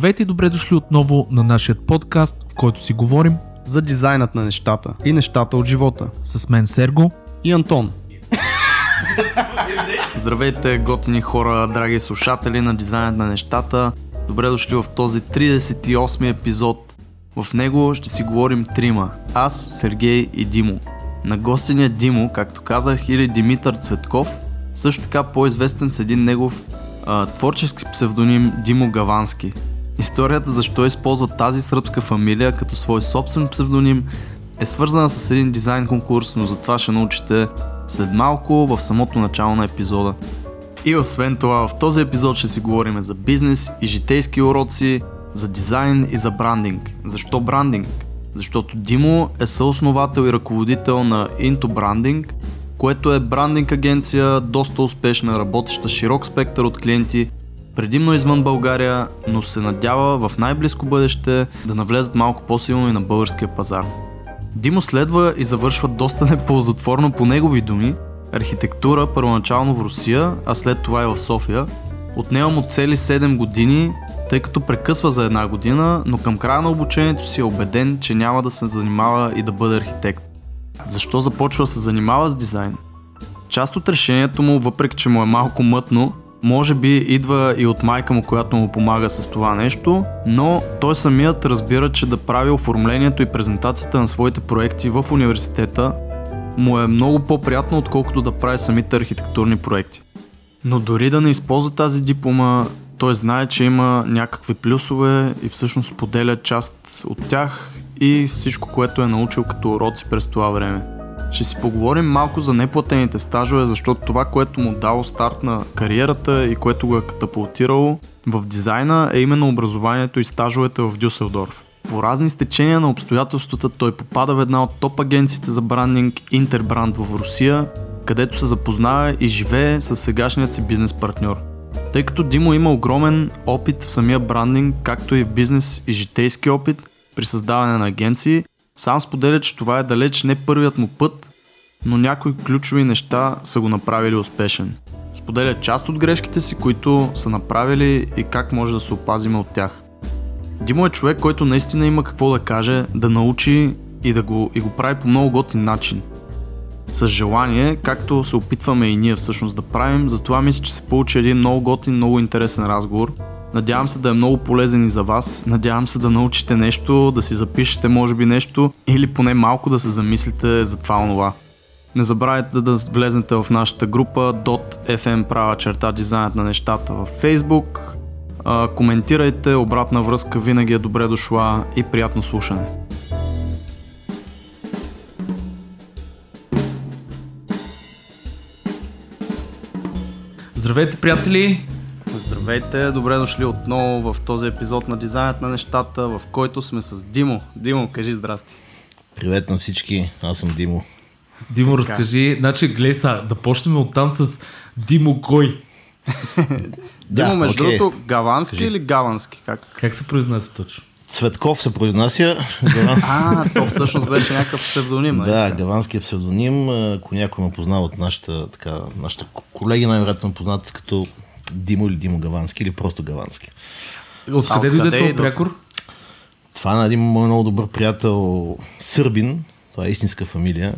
Здравейте и добре дошли отново на нашия подкаст, в който си говорим за дизайнът на нещата и нещата от живота. с мен Серго. И Антон. Здравейте, готини хора, драги слушатели на дизайнът на нещата. Добре дошли в този 38 епизод. В него ще си говорим трима. Аз, Сергей и Димо. На гостиня Димо, както казах, или Димитър Цветков, също така по-известен с един негов а, творчески псевдоним Димо Гавански. Историята защо използва тази сръбска фамилия като свой собствен псевдоним е свързана с един дизайн конкурс, но за това ще научите след малко в самото начало на епизода. И освен това, в този епизод ще си говорим за бизнес и житейски уроци, за дизайн и за брандинг. Защо брандинг? Защото Димо е съосновател и ръководител на Into Branding, което е брандинг агенция, доста успешна, работеща широк спектър от клиенти, предимно извън България, но се надява в най-близко бъдеще да навлезат малко по-силно и на българския пазар. Димо следва и завършва доста неползотворно по негови думи архитектура първоначално в Русия, а след това и в София. Отнема му цели 7 години, тъй като прекъсва за една година, но към края на обучението си е убеден, че няма да се занимава и да бъде архитект. Защо започва да се занимава с дизайн? Част от решението му, въпреки че му е малко мътно, може би идва и от майка му, която му помага с това нещо, но той самият разбира, че да прави оформлението и презентацията на своите проекти в университета му е много по-приятно, отколкото да прави самите архитектурни проекти. Но дори да не използва тази диплома, той знае, че има някакви плюсове и всъщност споделя част от тях и всичко, което е научил като уроци през това време. Ще си поговорим малко за неплатените стажове, защото това, което му дало старт на кариерата и което го е катапултирало в дизайна е именно образованието и стажовете в Дюселдорф. По разни стечения на обстоятелствата той попада в една от топ агенциите за брандинг Интербранд в Русия, където се запознава и живее с сегашният си бизнес партньор. Тъй като Димо има огромен опит в самия брандинг, както и бизнес и житейски опит при създаване на агенции, сам споделя, че това е далеч не първият му път, но някои ключови неща са го направили успешен. Споделя част от грешките си, които са направили и как може да се опазиме от тях. Димо е човек, който наистина има какво да каже, да научи и да го, и го прави по много готин начин. С желание, както се опитваме и ние всъщност да правим, затова мисля, че се получи един много готин, много интересен разговор. Надявам се да е много полезен и за вас. Надявам се да научите нещо, да си запишете може би нещо или поне малко да се замислите за това онова. Не забравяйте да влезнете в нашата група .fm права черта дизайнът на нещата във Facebook. А, коментирайте, обратна връзка винаги е добре дошла и приятно слушане. Здравейте, приятели! Здравейте, добре дошли отново в този епизод на Дизайнът на нещата, в който сме с Димо. Димо, кажи здрасти. Привет на всички, аз съм Димо. Димо, разкажи, значи, гледай са, да почнем оттам с Димо кой? Димо, между окей. другото, гавански Кажи. или гавански? Как? Как се произнася точно? Цветков се произнася. А, то всъщност беше някакъв псевдоним. нали да, така? гаванския псевдоним. Ако някой ме познава от нашата, така, нашите колеги, най-вероятно познат като Димо или Димо Гавански или просто Гавански. Откъде дойде този прякор? Това е на един мой много добър приятел Сърбин. Това е истинска фамилия.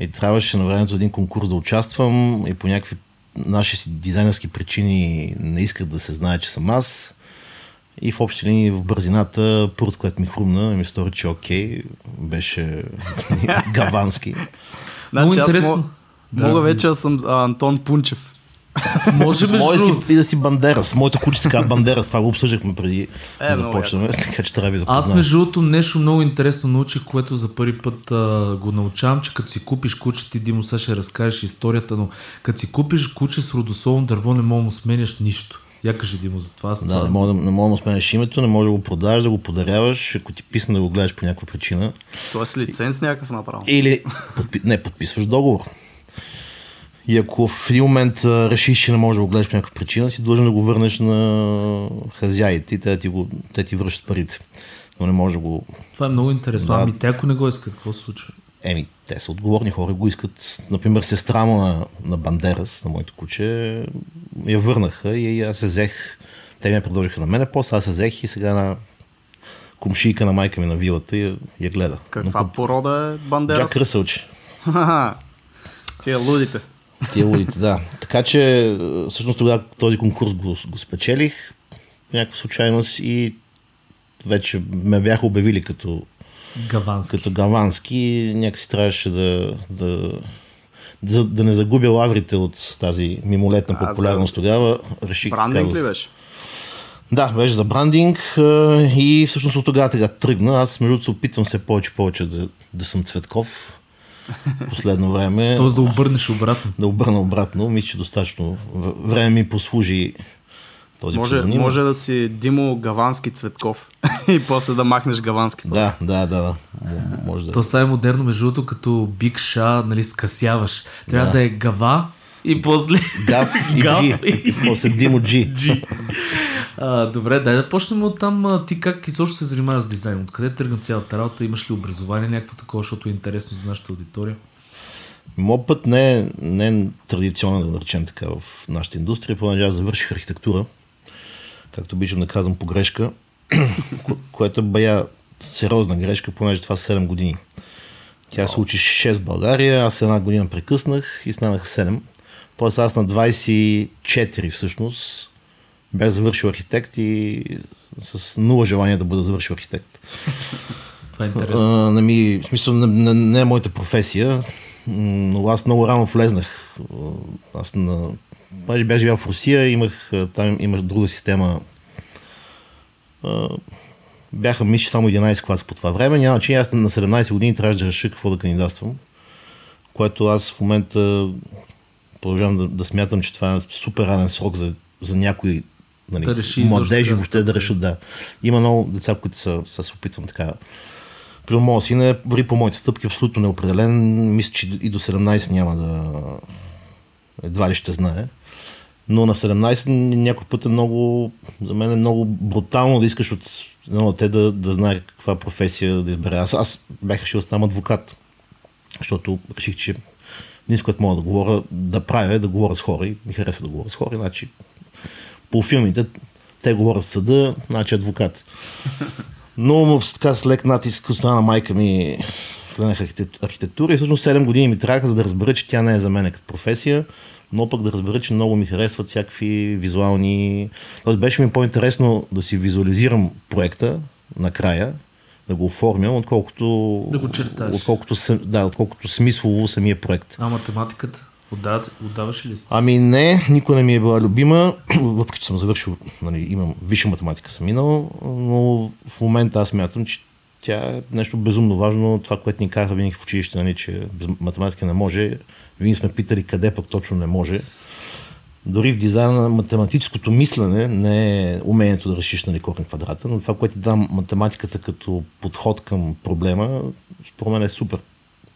И трябваше на времето един конкурс да участвам и по някакви наши си дизайнерски причини не исках да се знае, че съм аз. И в общи линии в бързината, първото, което ми хрумна, ми стори, че окей, беше гавански. Значи, аз интересно. мога, Да. мога вече да съм а, Антон Пунчев. Може между Може си и да си Бандерас. Моето куче се казва Бандерас. Това го обсъждахме преди Е, да започнем. Така че трябва да ви Аз запозная. между другото нещо много интересно научих, което за първи път а, го научавам, че като си купиш куче, ти Димо сега ще разкажеш историята, но като си купиш куче с родословно дърво, не мога да му сменяш нищо. Я кажи Димо за това. Аз Да, това- не мога, да, не мога да му сменеш името, не може да го продаваш, да го подаряваш, ако ти писне да го гледаш по някаква причина. Тоест лиценз някакъв направо. Или подпи... не, подписваш договор. И ако в един момент а, решиш, че не можеш да го гледаш по някаква причина, си длъжен да го върнеш на хазяите и те ти, го, те ти връщат парите. Но не може да го... Това е много интересно. Да. Ами те ако не го искат, какво се случва? Еми, те са отговорни хора, го искат. Например, сестра му на, на Бандерас, на моето куче, я върнаха и аз се взех Те ме предложиха на мене, после аз се взех и сега на комшийка на майка ми на вилата и я, я гледа. Каква Но, порода е Бандерас? Джак Ръсълче. Тия лудите. Тия лудите, да. Така че е, всъщност тогава този конкурс го, го спечелих по някаква случайност и вече ме бяха обявили като, Гавански. като гавански някакси трябваше да, да, да, да не загубя лаврите от тази мимолетна А, популярност тогава. Реших Брандинг да- ли беше? Да, беше за брандинг а, и всъщност от тогава сега тръгна. Аз между се опитвам все повече и повече да, да съм Цветков. Последно време. Тоест да обърнеш обратно. да обърна обратно. Мисля, че достатъчно време ми послужи този Може, псевдоним. може да си Димо Гавански Цветков и после да махнеш Гавански. Да, да, да, да. Може да. То сега е модерно, между другото, като Биг Ша, нали, скъсяваш. Трябва да, Да. е гава и после... Гав и Гав Джи. и- После Димо Джи. Джи. А, добре, дай да почнем от там. Ти как изобщо се занимаваш с дизайн? Откъде тръгна цялата работа? Имаш ли образование някакво такова, защото е интересно за нашата аудитория? Моят път не е, не е традиционен, да наречем така, в нашата индустрия, понеже аз завърших архитектура, както обичам да казвам по грешка, ко- което бая сериозна грешка, понеже това са 7 години. Тя се учи 6 в България, аз една година прекъснах и станах 7. Тоест аз на 24 всъщност бях завършил архитект и с нула желание да бъда завършил архитект. Това е интересно. А, не ми, в смисъл, не, не, не е моята професия, но аз много рано влезнах. Аз на... Понеже бях живял в Русия, имах, там имах друга система. А, бяха мисля само 11 класа по това време. Няма че аз на 17 години трябваше да реша какво да кандидатствам. Което аз в момента продължавам да, да смятам, че това е супер ранен срок за, за някои нали, Да реши младежи въобще да решат да. Има много деца, които са, са се опитвам така. При моят син е върви по моите стъпки абсолютно неопределен. Мисля, че и до 17 няма да... Едва ли ще знае. Но на 17 някой път е много... За мен е много брутално да искаш от едно те да, да знае каква професия да избере. Аз, аз бях решил да ставам адвокат. Защото реших, че единството, което мога да говоря, да правя да говоря с хора и ми харесва да говоря с хора. Значи, по филмите те говорят в съда, значи адвокат. Но така с лек натиск от страна на майка ми архитект- архитектура и всъщност 7 години ми трябваха за да разбера, че тя не е за мен като професия, но пък да разбера, че много ми харесват всякакви визуални... Тоест беше ми по-интересно да си визуализирам проекта накрая, да го оформям, отколкото... Да го черташ. Отколкото, да, отколкото смислово самия проект. А математиката? Отдаваш, ли си? Ами не, никой не ми е била любима, въпреки че съм завършил, нали, имам висша математика съм минал, но в момента аз мятам, че тя е нещо безумно важно. Това, което ни казаха винаги в училище, нали, че без математика не може. Винаги сме питали къде пък точно не може. Дори в дизайна математическото мислене не е умението да решиш нали, корен квадрата, но това, което ти дам математиката като подход към проблема, според мен е супер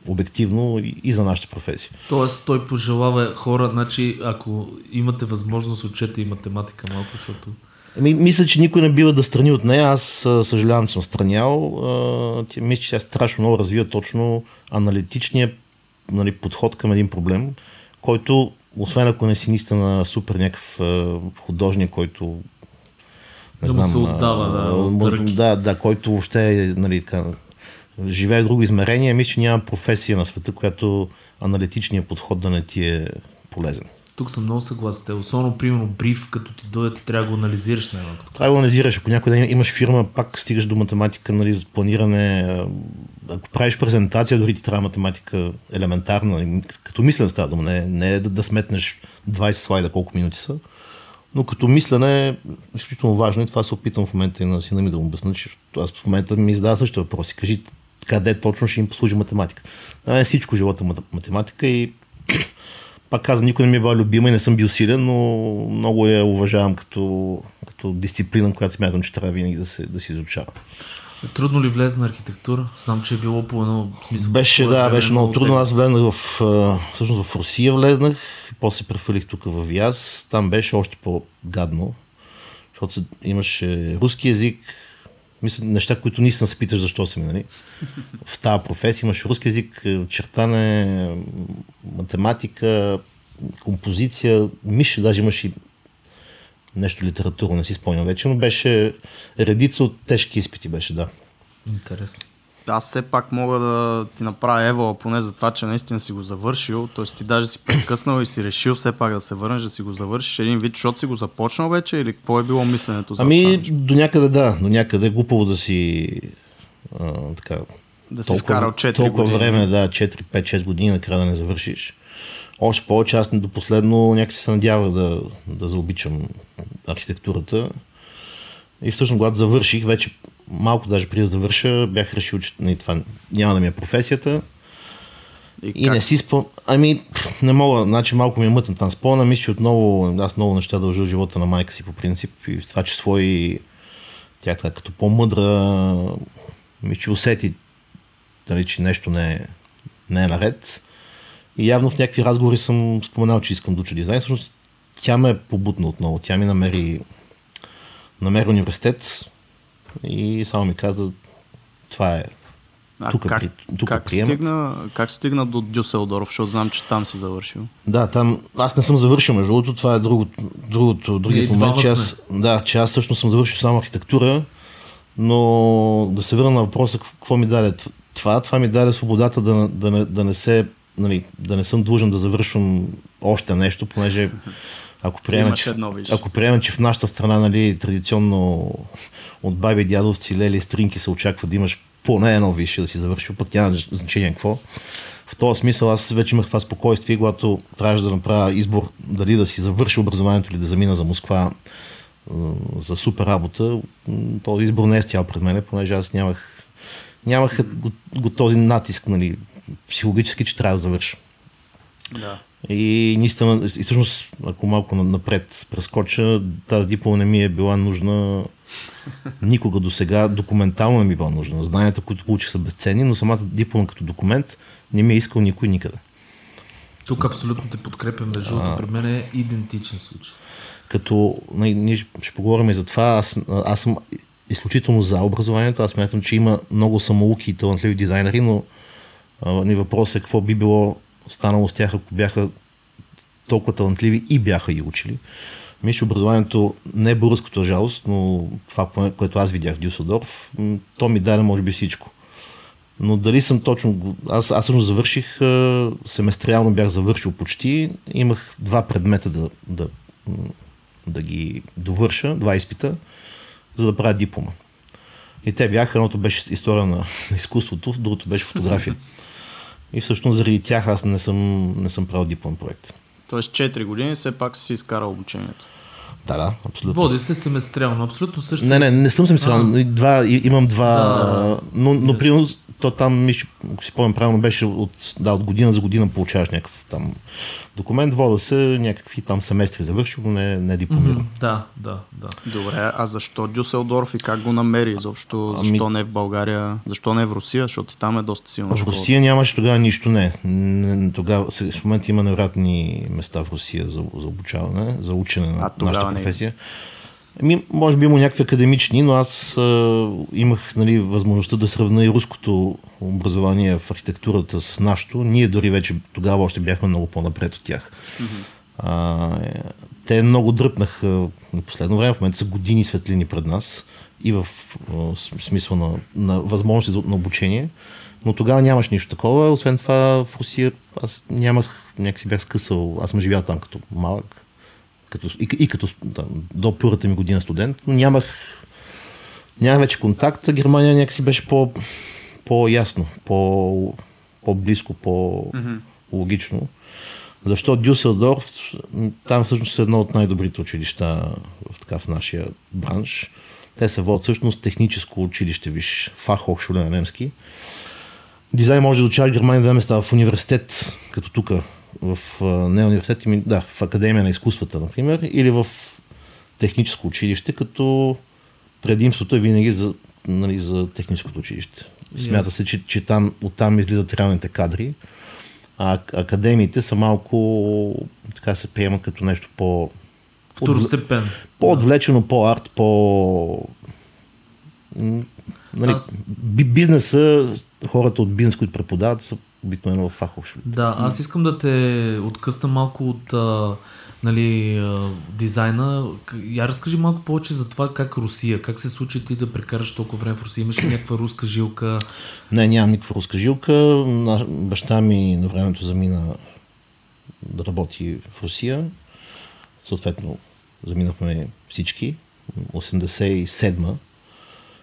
обективно и, за нашата професия. Тоест той пожелава хора, значи ако имате възможност, учете и математика малко, защото... Ами, мисля, че никой не бива да страни от нея. Аз съжалявам, че съм странял. А, мисля, че тя страшно много развива точно аналитичния нали, подход към един проблем, който, освен ако не си наистина супер някакъв художник, който не Да му знам, се отдава, да, му- да, да, който въобще е, нали, така, живее в друго измерение, мисля, че няма професия на света, която аналитичният подход да не ти е полезен. Тук съм много съгласен. Особено, примерно, бриф, като ти дойде, ти трябва да го анализираш най-малкото. Това го анализираш. Ако някой ден имаш фирма, пак стигаш до математика, нали, планиране. Ако правиш презентация, дори ти трябва математика елементарна. нали, Като мислене става дума, не, не е да, да сметнеш 20 слайда колко минути са. Но като мислене е изключително важно и това се опитвам в момента и на сина ми да му обясня, че аз в момента ми задава същия въпрос. И Кажи къде точно ще им послужи математика. На мен всичко живота е мат- математика и пак казвам, никой не ми е била любима и не съм бил силен, но много я уважавам като, като дисциплина, която смятам, че трябва винаги да се, да се изучава. Трудно ли влезе на архитектура? Знам, че е било по едно смисъл. Беше, да, беше много трудно. Аз влезнах в, всъщност в Русия влезнах, после се прехвърлих тук в Вяз. Там беше още по-гадно, защото имаше руски язик, мисля, неща, които наистина се питаш защо са ми, нали? В тази професия имаше руски язик, е, чертане, математика, композиция, мисля, даже имаше и нещо литературно, не си спомням вече, но беше редица от тежки изпити беше, да. Интересно. Аз все пак мога да ти направя ева, поне за това, че наистина си го завършил. Т.е. ти даже си прекъснал и си решил все пак да се върнеш, да си го завършиш един вид, защото си го започнал вече или какво е било мисленето за Ами, това до някъде да, до някъде е глупаво да си а, така, Да си вкарал 4 толкова години. време, да, 4, 5, 6 години накрая да не завършиш. Още повече аз до последно някакси се надявах да, да заобичам архитектурата. И всъщност, когато завърших, вече малко даже преди да завърша, бях решил, че нали, това няма да ми е професията. И как не си спомням. Ами, не мога, значи малко ми е мътен там спомена. Мисля, че отново, аз много неща дължа от живота на майка си по принцип. И в това число и тя така като по-мъдра, ми че усети, дали, че нещо не е, не е наред. И явно в някакви разговори съм споменал, че искам да уча дизайн. Всъщност тя ме побутна отново. Тя ми намери, намери университет и само ми каза, това е А тук как, при- тук как, приемат. стигна, как стигна до Дюселдорф, защото знам, че там си завършил. Да, там аз не съм завършил, между другото, това е другото, другото, другият момент, че аз, да, че аз всъщност съм завършил само архитектура, но да се върна на въпроса какво ми даде това, това ми даде свободата да, да, не, да не се, нали, да не съм длъжен да завършвам още нещо, понеже ако приемем, Имаш че, едно, ако приемем, че в нашата страна нали, традиционно от баби дядовци, лели стринки се очаква да имаш поне едно висше да си завършил, пък няма значение какво. В този смисъл аз вече имах това спокойствие, когато трябваше да направя избор дали да си завърши образованието или да замина за Москва за супер работа. Този избор не е стоял пред мен, понеже аз нямах, нямах го, го този натиск нали, психологически, че трябва да завърша. Да. И наистина, и всъщност, ако малко на- напред прескоча, тази диплома не ми е била нужна никога до сега. Документално не ми е била нужна. Знанията, които получих са безценни, но самата диплома като документ не ми е искал никой никъде. Тук абсолютно те подкрепям, между другото, при мен е идентичен случай. Като нали, ние ще- поговорим и за това, аз, аз съм изключително за образованието. Аз смятам, че има много самоуки и талантливи дизайнери, но а, въпросът е какво би било станало с тях, ако бяха толкова талантливи и бяха и учили. Мисля, че образованието не е българското жалост, но това, кое- което аз видях в Дюсселдорф, то ми даде може би всичко. Но дали съм точно... Аз, аз всъщност завърших, семестриално бях завършил почти. Имах два предмета да, да, да ги довърша, два изпита, за да правя диплома. И те бяха, едното беше история на изкуството, другото беше фотография. И всъщност заради тях аз не съм, не съм правил диплом проект. Тоест 4 години все пак си изкарал обучението. Да, да, абсолютно. Води се семестриално, абсолютно също. Не, не, не съм семестриално. Два, имам два, Да. но, но примерно то там, ако си помня правилно, беше от, да, от година за година получаваш някакъв там документ, вода се някакви там семестри завършил, но не, не дипломиран. Мгм, Да, да, да. Добре, а защо Дюселдорф и как го намери изобщо? Ами- Защо не в България? Защо не в Русия? Защото и там е доста силна В. Русия нямаше тогава нищо, не. не тогава, в момента има невероятни места в Русия за, за обучаване, за учене на А нашата не е. професия. Ами, може би има някакви академични, но аз а, имах нали, възможността да сравня и руското образование в архитектурата с нашото. Ние дори вече тогава още бяхме много по-напред от тях. А, те много дръпнаха на последно време, в момента са години светлини пред нас и в а, смисъл на, на възможности на обучение. Но тогава нямаш нищо такова. Освен това в Русия аз нямах, някакси бях скъсал, аз съм живял там като малък, като, и, и като да, до първата ми година студент, но нямах, нямах вече контакт. Германия някакси беше по, по-ясно, по, по-близко, по-логично. Защо Дюселдорф? Там всъщност е едно от най-добрите училища в, така, в нашия бранш. Те се водят всъщност техническо училище, виж, Фахохшуле на немски. Дизайн може да учава в Германия две места в университет, като тук, в не университет, ами, да, в Академия на изкуствата, например, или в техническо училище, като предимството е винаги за, нали, за техническото училище. Смята се, че, че там, оттам излизат реалните кадри, а ак- академиите са малко, така се приема като нещо по... Второстепен. По-отвлечено, по-арт, по... Нали, Аз- би- бизнеса, хората от бизнес, които преподават, са обикновено в фахов Да, аз искам да те откъсна малко от а, нали, а, дизайна. Я разкажи малко повече за това как Русия, как се случи ти да прекараш толкова време в Русия. Имаш ли някаква руска жилка? Не, нямам никаква руска жилка. Баща ми на времето замина да работи в Русия. Съответно, заминахме всички. 87-ма.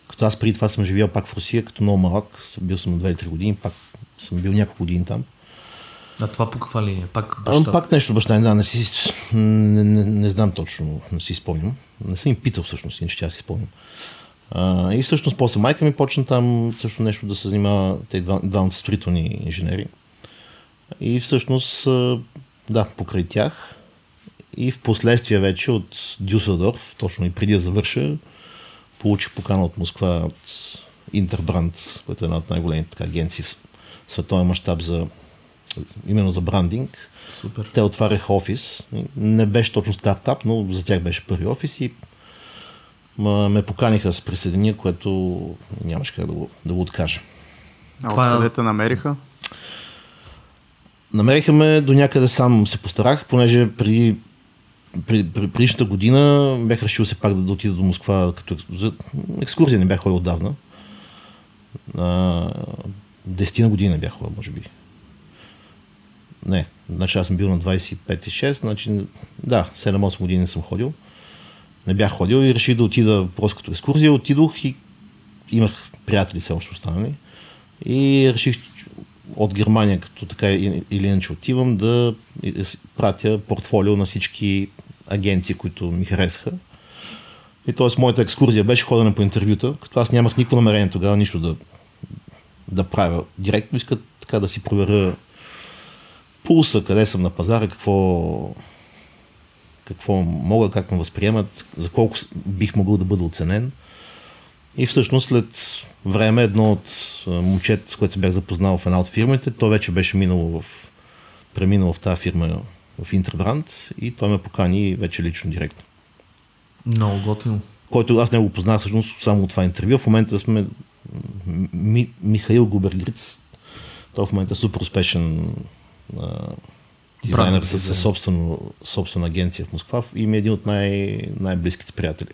Като аз преди това съм живял пак в Русия, като много малък. Бил съм 2-3 години, пак съм бил няколко години там. А това по каква линия? Пак баща? Пак нещо баща, да, не си, не, не, не знам точно, не си спомням. Не съм им питал всъщност, иначе тя си спомням. А, и всъщност после майка ми почна там също нещо да се занимава, те два, двамата строителни инженери. И всъщност, да, покрай тях и в последствие вече от Дюсселдорф, точно и преди да завърша, получих покана от Москва, от Интербранд, който е една от най-големите агенции световен мащаб за именно за брандинг. Супер. Те отваряха офис. Не беше точно стартап, но за тях беше първи офис и ме поканиха да се присъединя, което нямаше как да го, да го откажа. А Това... откъде те намериха? Намериха ме до някъде сам се постарах, понеже преди при, при, предишната година бях решил се пак да, да отида до Москва като за екскурзия не бях ходил отдавна. Десетина година бях може би. Не, значи аз съм бил на 25-6, значи да, 7-8 години съм ходил. Не бях ходил и реших да отида просто като екскурзия. Отидох и имах приятели все още останали. И реших от Германия, като така или иначе отивам, да пратя портфолио на всички агенции, които ми харесаха. И т.е. моята екскурзия беше ходена по интервюта, като аз нямах никакво намерение тогава нищо да, да правя. Директно искат така да си проверя пулса, къде съм на пазара, какво, какво мога, как ме възприемат, за колко бих могъл да бъда оценен. И всъщност след време едно от момчета, с което се бях запознал в една от фирмите, той вече беше минало в, преминал в тази фирма в Интербранд и той ме покани вече лично директно. Много готино. Който аз не го познах всъщност само от това интервю. В момента сме Ми, Михаил Губергриц. Той в момента е супер успешен а, дизайнер с, с собствено, собствена агенция в Москва и ми е един от най- най-близките приятели.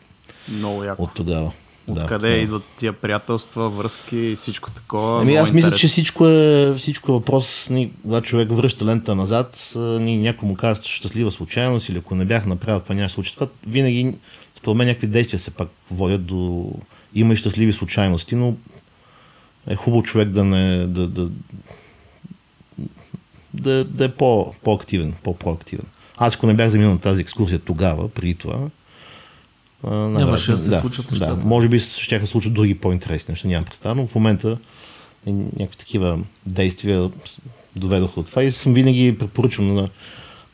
Много яко. От тогава. Откъде да, идват тия приятелства, връзки и всичко такова? Ами аз мисля, че всичко е, всичко е въпрос, ни, когато човек връща лента назад, ни, някой му казва щастлива случайност или ако не бях направил това няма случай. Това винаги, според мен, някакви действия се пак водят до... Има и щастливи случайности, но е хубаво човек да не... Да, да, да, да е по, по-активен, по-проактивен. Аз ако не бях заминал на тази екскурсия тогава, преди това, Нямаше да се да, случат нещата. Да, може би ще се случат други по-интересни неща, нямам представа, но в момента някакви такива действия доведоха от това и съм винаги препоръчвам на,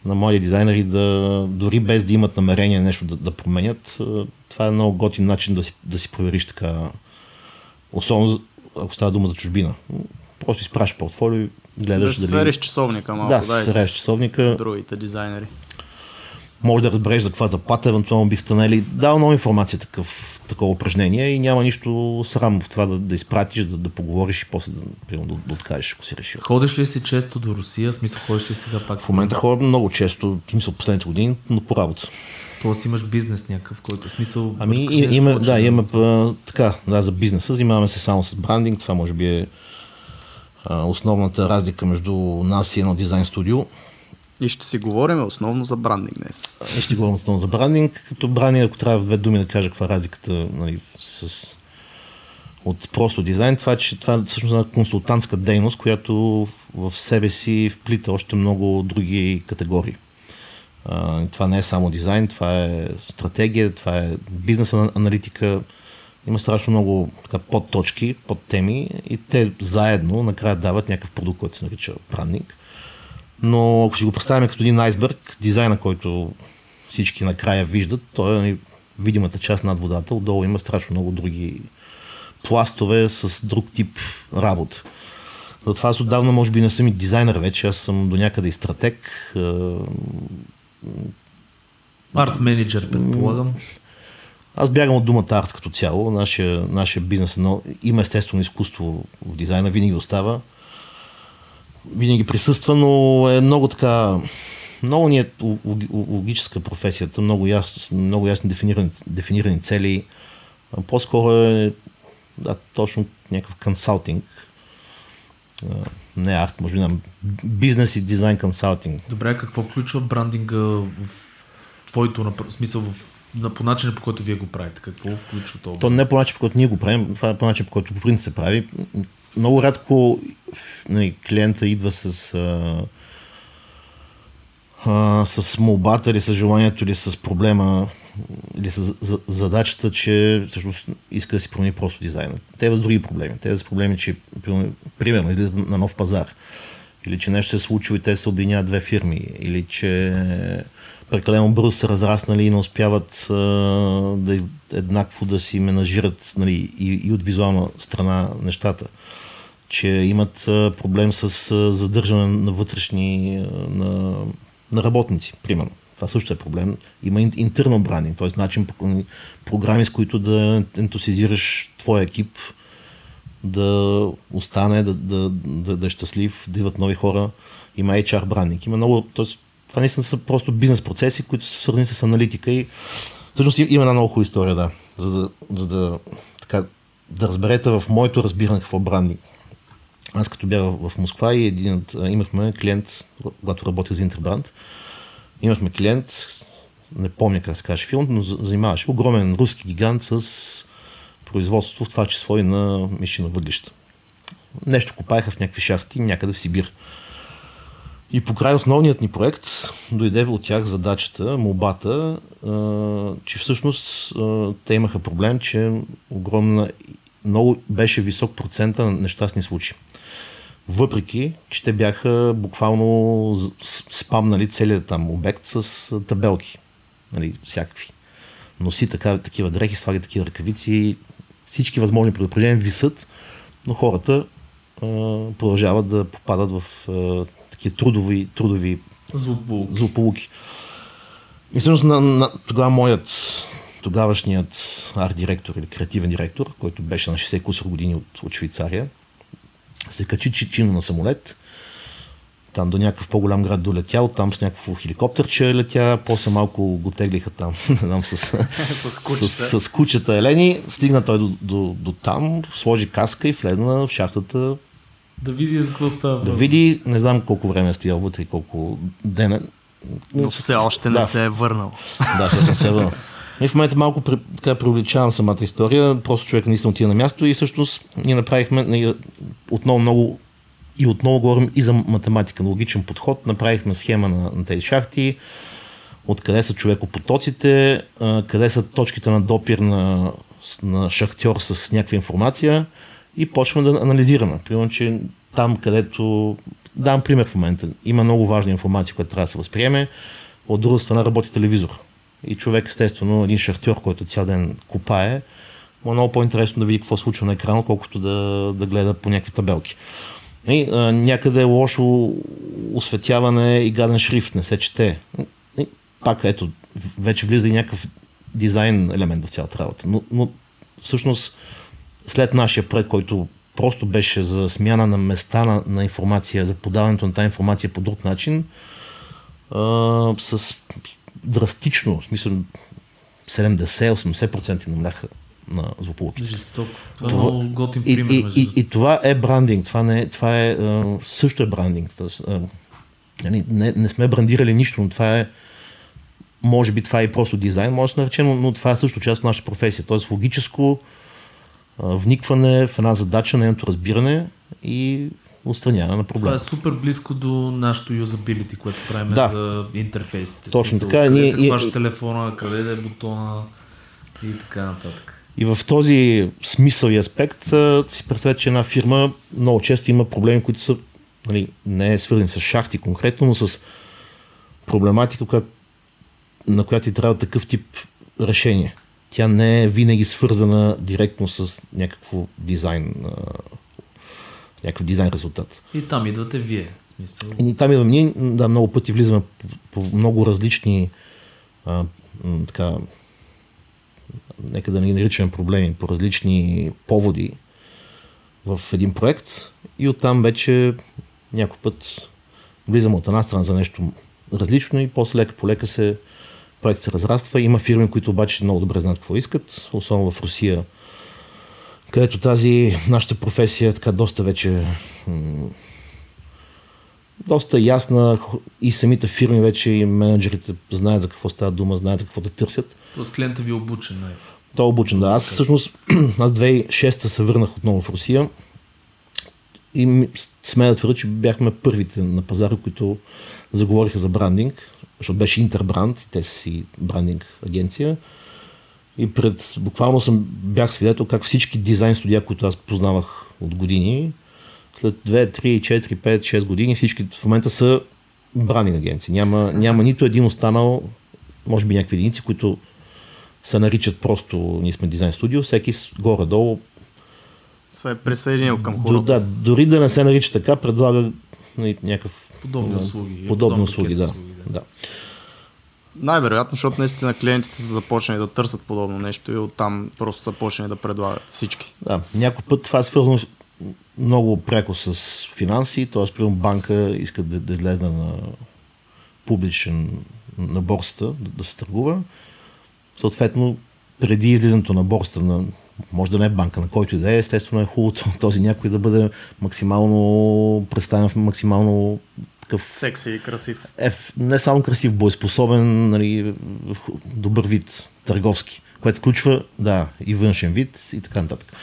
на мои дизайнери да, дори без да имат намерение нещо да, да променят, това е много готин начин да си, да си провериш така, особено ако става дума за чужбина. Просто изпращаш портфолио и гледаш да дали... Да часовника малко, да, да часовника. другите дизайнери може да разбереш за каква заплата, евентуално бихте нали, дал много информация такъв, такова упражнение и няма нищо срам в това да, да изпратиш, да, да поговориш и после да, примерно, да, да откажеш, ако си решил. Ходиш ли си често до Русия? Смисъл, ходиш ли сега пак? В момента ходя много често, в смисъл последните години, но по работа. То си имаш бизнес някакъв, който смисъл. Ами и, има, да, има така, да, за бизнеса. Занимаваме се само с брандинг. Това може би е а, основната разлика между нас и едно дизайн студио. И ще си говорим основно за брандинг днес. И ще говорим основно за брандинг. Като брандинг, ако трябва в две думи да кажа каква е разликата нали, с, от просто дизайн, това, че това е всъщност една консултантска дейност, която в себе си вплита още много други категории. Това не е само дизайн, това е стратегия, това е бизнес аналитика. Има страшно много така, подточки, подтеми и те заедно накрая дават някакъв продукт, който се нарича брандинг. Но ако си го представяме като един айсберг, дизайна, който всички накрая виждат, той е нали, видимата част над водата. Отдолу има страшно много други пластове с друг тип работа. Затова аз отдавна може би не съм и дизайнер вече, аз съм до някъде и стратег. Арт менеджер, предполагам. Аз бягам от думата арт като цяло. Нашия, нашия бизнес но има естествено изкуство в дизайна, винаги остава винаги присъства, но е много така, много ни е логическа професията, много, ясно, много ясно дефинирани, дефинирани цели. По-скоро е да, точно някакъв консалтинг. Не арт, може би на бизнес и дизайн консалтинг. Добре, какво включва брандинга в твоето смисъл в на, по начина, по който вие го правите? Какво включва това? То не по начин, по който ние го правим, това е по начин, по който по принцип се прави. Много рядко нали, клиента идва с а, а, с молбата или с желанието или с проблема или с задачата, че всъщност иска да си промени просто дизайна. Те имат други проблеми. Те имат проблеми, че примерно излизат на нов пазар или че нещо се е случило и те се обвиняват две фирми, или че прекалено бързо са разраснали и не успяват а, да еднакво да си менажират нали, и, и от визуална страна нещата. Че имат проблем с задържане на вътрешни на, на работници, примерно. Това също е проблем. Има интернал брандинг, т.е. начин програми, с които да ентусизираш твоя екип, да остане, да, да, да, да е щастлив, да идват нови хора. Има HR брандинг. Има много, т.е. Това наистина са просто бизнес процеси, които са свързани с аналитика и всъщност има една много хубава история, да. За да, за да, така, да разберете в моето разбиране какво е брандинг. Аз като бях в Москва и един имахме клиент, когато работих за Интербранд, имахме клиент, не помня как се каже филм, но занимаваше огромен руски гигант с производство, в това число и на мишина въглища. Нещо копаеха в някакви шахти някъде в Сибир. И по край основният ни проект дойде от тях задачата, молбата, че всъщност те имаха проблем, че огромна, много беше висок процента на нещастни случаи. Въпреки, че те бяха буквално спамнали целият там обект с табелки, нали, всякакви. Носи така, такива дрехи, слаги такива ръкавици, всички възможни предупреждения висат, но хората а, продължават да попадат в а, такива трудови, трудови злополуки. злополуки. И всъщност на, на, тогава моят тогавашният арт-директор или креативен директор, който беше на 60 кусор години от, от Швейцария, се качи чинно на самолет, там до някакъв по-голям град долетял, там с някакво хеликоптерче летя, после малко го теглиха там, не знам, с, с, кучета. с, с кучета Елени, стигна той до, до, до там, сложи каска и влезна в шахтата да види за какво става. Да види, не знам колко време е стоял вътре и колко дена. Но все още не да. се е върнал. Да, защото не се е върнал. И в момента малко така преувеличавам самата история, просто човек наистина отида на място и всъщност ние направихме отново много и отново говорим и за математика, на логичен подход. Направихме схема на, на тези шахти, откъде са човекопотоците, къде са точките на допир на, на шахтьор с някаква информация и почваме да анализираме. Примерно, че там, където... Дам пример в момента. Има много важна информация, която трябва да се възприеме. От друга страна работи телевизор. И човек, естествено, един шахтьор, който цял ден копае, му е много по-интересно да види какво случва на екрана, колкото да, да гледа по някакви табелки. И, а, някъде е лошо осветяване и гаден шрифт, не се чете. И, пак, ето, вече влиза и някакъв дизайн елемент в цялата работа. Но, но всъщност след нашия проект, който просто беше за смяна на места на, на информация, за подаването на тази информация по друг начин, а, с драстично, в смисъл 70-80% намаляха на злополуките. Жестоко. Това, това е много готин пример. И, и, и, и това е брандинг. Това, не, това е, също е брандинг. Тоест, а, не, не, не сме брандирали нищо, но това е може би това е просто дизайн, може да се нарече, но, но това е също част от нашата професия. Тоест логическо вникване в една задача, нейното разбиране и устраняване на проблема. Това е супер близко до нашото юзабилити, което правим Да. за интерфейсите. Точно Смисъл, така, Къде ние- се и- хваща и- телефона, къде да е бутона и така нататък. И в този смисъл и аспект си представете, че една фирма много често има проблеми, които са нали, не е свързани с шахти конкретно, но с проблематика, която, на която ти трябва такъв тип решение. Тя не е винаги свързана директно с някакво дизайн, някакъв дизайн резултат. И там идвате вие. В Смисъл, И там идваме ние, да, много пъти влизаме по, по много различни а, така, нека да не ги наричаме проблеми, по различни поводи в един проект и оттам вече някой път влизам от една страна за нещо различно и после лека по лека се проект се разраства. Има фирми, които обаче много добре знаят какво искат, особено в Русия, където тази нашата професия така доста вече доста ясна и самите фирми вече и менеджерите знаят за какво става дума, знаят за какво да търсят. Тоест клиента ви е обучен. Най- той е обучен, да. Аз всъщност, аз 2006 се върнах отново в Русия и сме да твърда, че бяхме първите на пазара, които заговориха за брандинг, защото беше Интербранд, те са си брандинг агенция. И пред, буквално съм, бях свидетел как всички дизайн студия, които аз познавах от години, след 2, 3, 4, 5, 6 години всички в момента са брандинг агенции. Няма, няма нито един останал, може би някакви единици, които се наричат просто ние сме дизайн студио, всеки горе-долу се е присъединил към хората. Да, дори да не се нарича така, предлага нали, някакъв подобни услуги. Подобни услуги, да. услуги, да. Най-вероятно, защото наистина клиентите са започнали да търсят подобно нещо и оттам просто са почнали да предлагат всички. Да, някой път това е свързано много пряко с финанси, т.е. примерно банка иска да, да излезе на публичен на борсата, да, да се търгува. Съответно, преди излизането на борсата, на, може да не е банка, на който и да е, естествено е хубаво този някой да бъде максимално представен в максимално такъв... Секси и красив. Е, не само красив, боеспособен, нали, добър вид, търговски, което включва, да, и външен вид и така нататък.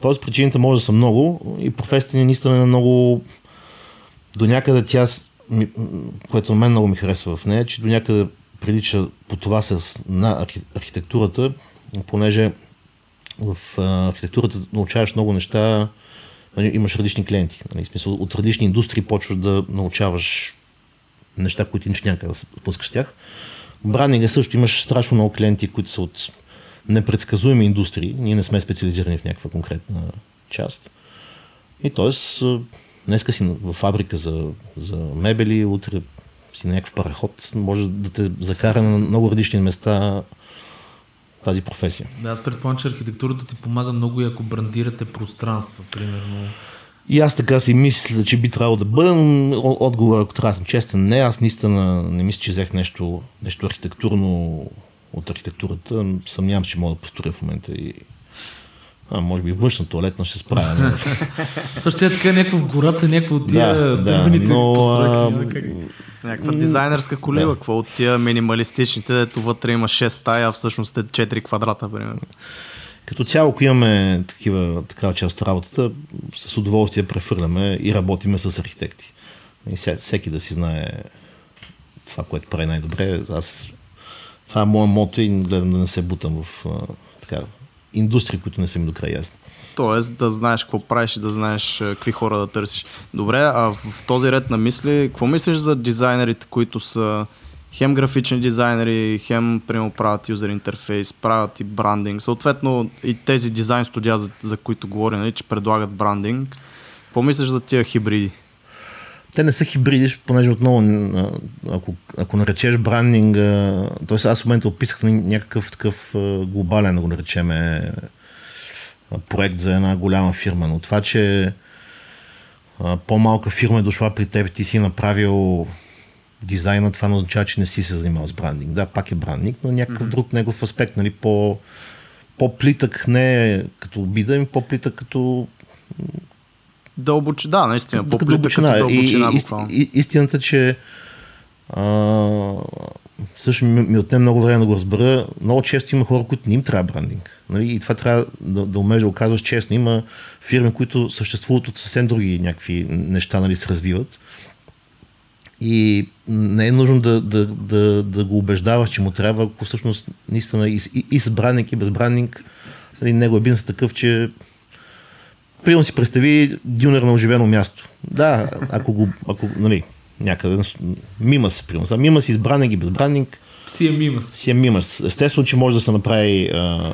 Тоест причините може да са много и професията ни наистина е много до някъде тя, което мен много ми харесва в нея, че до някъде прилича по това с, на архитектурата, понеже в архитектурата научаваш много неща, нали, имаш различни клиенти. Нали, в смисъл, от различни индустрии почваш да научаваш неща, които имаш някъде да се пускаш тях. Брандинга също имаш страшно много клиенти, които са от непредсказуеми индустрии. Ние не сме специализирани в някаква конкретна част. И т.е. днеска си в фабрика за, за мебели, утре си на някакъв параход, може да те закара на много различни места тази професия. Да, аз предполагам, че архитектурата ти помага много и ако брандирате пространства, примерно. И аз така си мисля, че би трябвало да бъдем. Отговор, ако трябва да съм честен, не. Аз наистина не мисля, че взех нещо, нещо архитектурно от архитектурата. Съмнявам, че мога да построя в момента и а, може би външна туалетна ще справя. То ще е така някакво в гората, някакво от тия да, дървените но, постройки. Някаква дизайнерска колива, да. какво от тия минималистичните, дето вътре има 6 стая, а всъщност е 4 квадрата, примерно. Като цяло, ако имаме такива, такава част от работата, с удоволствие префърляме и работиме с архитекти. И всеки да си знае това, което прави най-добре. Аз това е моят мото и гледам да не се бутам в така, индустрии, които не са ми до край ясни. Тоест да знаеш какво правиш и да знаеш какви хора да търсиш. Добре, а в този ред на мисли, какво мислиш за дизайнерите, които са хем графични дизайнери, хем прямо правят юзер интерфейс, правят и брандинг. Съответно и тези дизайн студия, за, за които говоря, нали, че предлагат брандинг. Какво мислиш за тия хибриди? Те не са хибриди, понеже отново, ако, ако наречеш брандинга, т.е. аз в момента описах някакъв такъв глобален, да го наречеме, проект за една голяма фирма, но това, че по-малка фирма е дошла при теб ти си направил дизайна, това не означава, че не си се занимавал с брандинг. Да, пак е брандинг, но някакъв mm-hmm. друг негов аспект, нали, по, по-плитък не като обида, ами по-плитък като Дълбоч... Да, наистина. По дълбочина. Дълбочина и, и, истината, че а, също ми, ми отне много време да го разбера. Много често има хора, които не им трябва брандинг. Нали? И това трябва да, да умееш да го казваш честно. Има фирми, които съществуват от съвсем други някакви неща, нали, се развиват. И не е нужно да, да, да, да го убеждаваш, че му трябва, ако всъщност наистина и, и, и с брандинг, и без брандинг, нали, него е бизнес такъв, че Примерно си представи дюнер на оживено място. Да, ако го, ако, нали, някъде, мимас, примерно. Мимас избранник и безбранник. Си е мимас. Си е мимас. Естествено, че може да се направи а,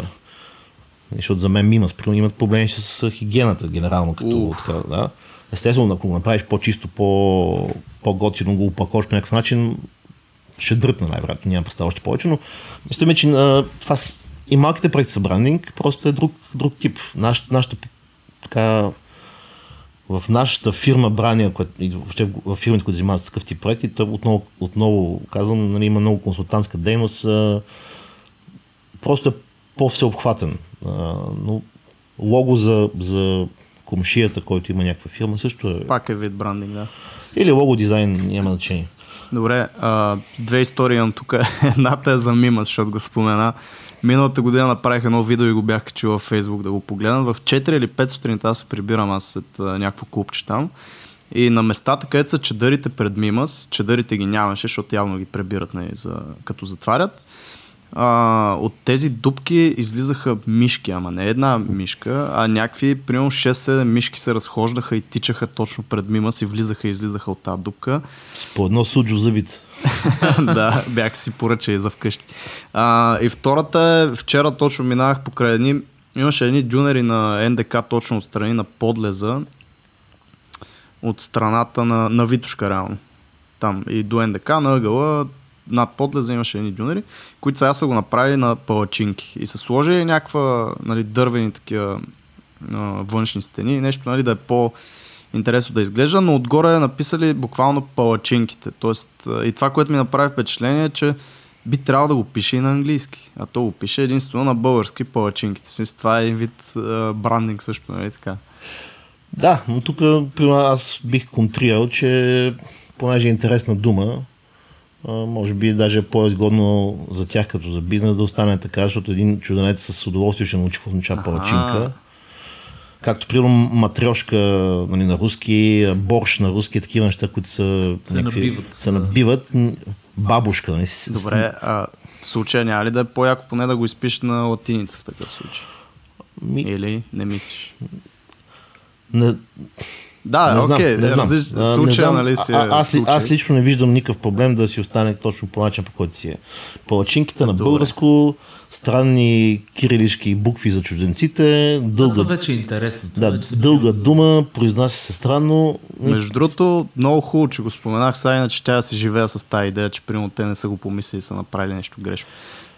защото за мен мимас, примерно, имат проблеми с хигиената, генерално, като така, да. Естествено, ако го направиш по-чисто, по, по-готино, го опаковаш по някакъв начин, ще дръпне най-вероятно, няма представа още повече, но мисля, че а, това и малките проекти са брандинг, просто е друг, друг тип. Наш, нашата така в нашата фирма Брания, и въобще в фирмите, които занимават с такъв тип проекти, то отново, отново казвам, нали, има много консултантска дейност, а, просто е по-всеобхватен. А, но лого за, за комшията, който има някаква фирма, също е... Пак е вид брандинг, да. Или лого дизайн, няма значение. Добре, а, две истории имам тук. Едната е за мима, защото го спомена. Миналата година направих едно видео и го бях качил във Фейсбук да го погледам. В 4 или 5 сутринта се прибирам аз след някакво клубче там. И на местата, където са чедърите пред Мимас, чедърите ги нямаше, защото явно ги прибират нали, за, като затварят. А, от тези дупки излизаха мишки, ама не една мишка, а някакви, примерно 6-7 мишки се разхождаха и тичаха точно пред Мимас и влизаха и излизаха от тази дупка. С по едно суджо зъбите. да, бях си поръчали за вкъщи. А, и втората е, вчера точно минавах покрай едни, имаше едни дюнери на НДК точно от страни на подлеза, от страната на, на Витушка реално. Там и до НДК на ъгъла над подлеза имаше едни дюнери, които сега са го направили на палачинки. И са сложили някаква нали, дървени такива външни стени, нещо нали, да е по интересно да изглежда, но отгоре е написали буквално палачинките. Тоест, и това, което ми направи впечатление е, че би трябвало да го пише и на английски. А то го пише единствено на български палачинките. Смисъл, това е вид а, брандинг също, нали така? Да, но тук аз бих контрирал, че понеже е интересна дума, може би даже е по-изгодно за тях като за бизнес да остане така, защото един чуденец с удоволствие ще научи какво означава палачинка. Както, примерно, матрешка нали, на руски, борщ на руски, такива неща, които са, се някакви, набиват. Се набиват. Бабушка. Нали, Добре, а в случая няма ли да е по-яко поне да го изпиш на латиница в такъв случай? Ми... Или не мислиш? Не, да, не знам, окей, не знам. Случая, не знам. нали си а, аз, случай. аз лично не виждам никакъв проблем да си остане точно по начин, по който си е. Палачинките на Добре. българско, странни кирилишки букви за чужденците, дълга, Това вече е интересно. Това да, вече дълга дума, произнася се странно. Между другото, много хубаво, че го споменах, сега иначе тя да си живея с тази идея, че примерно те не са го помислили и са направили нещо грешно.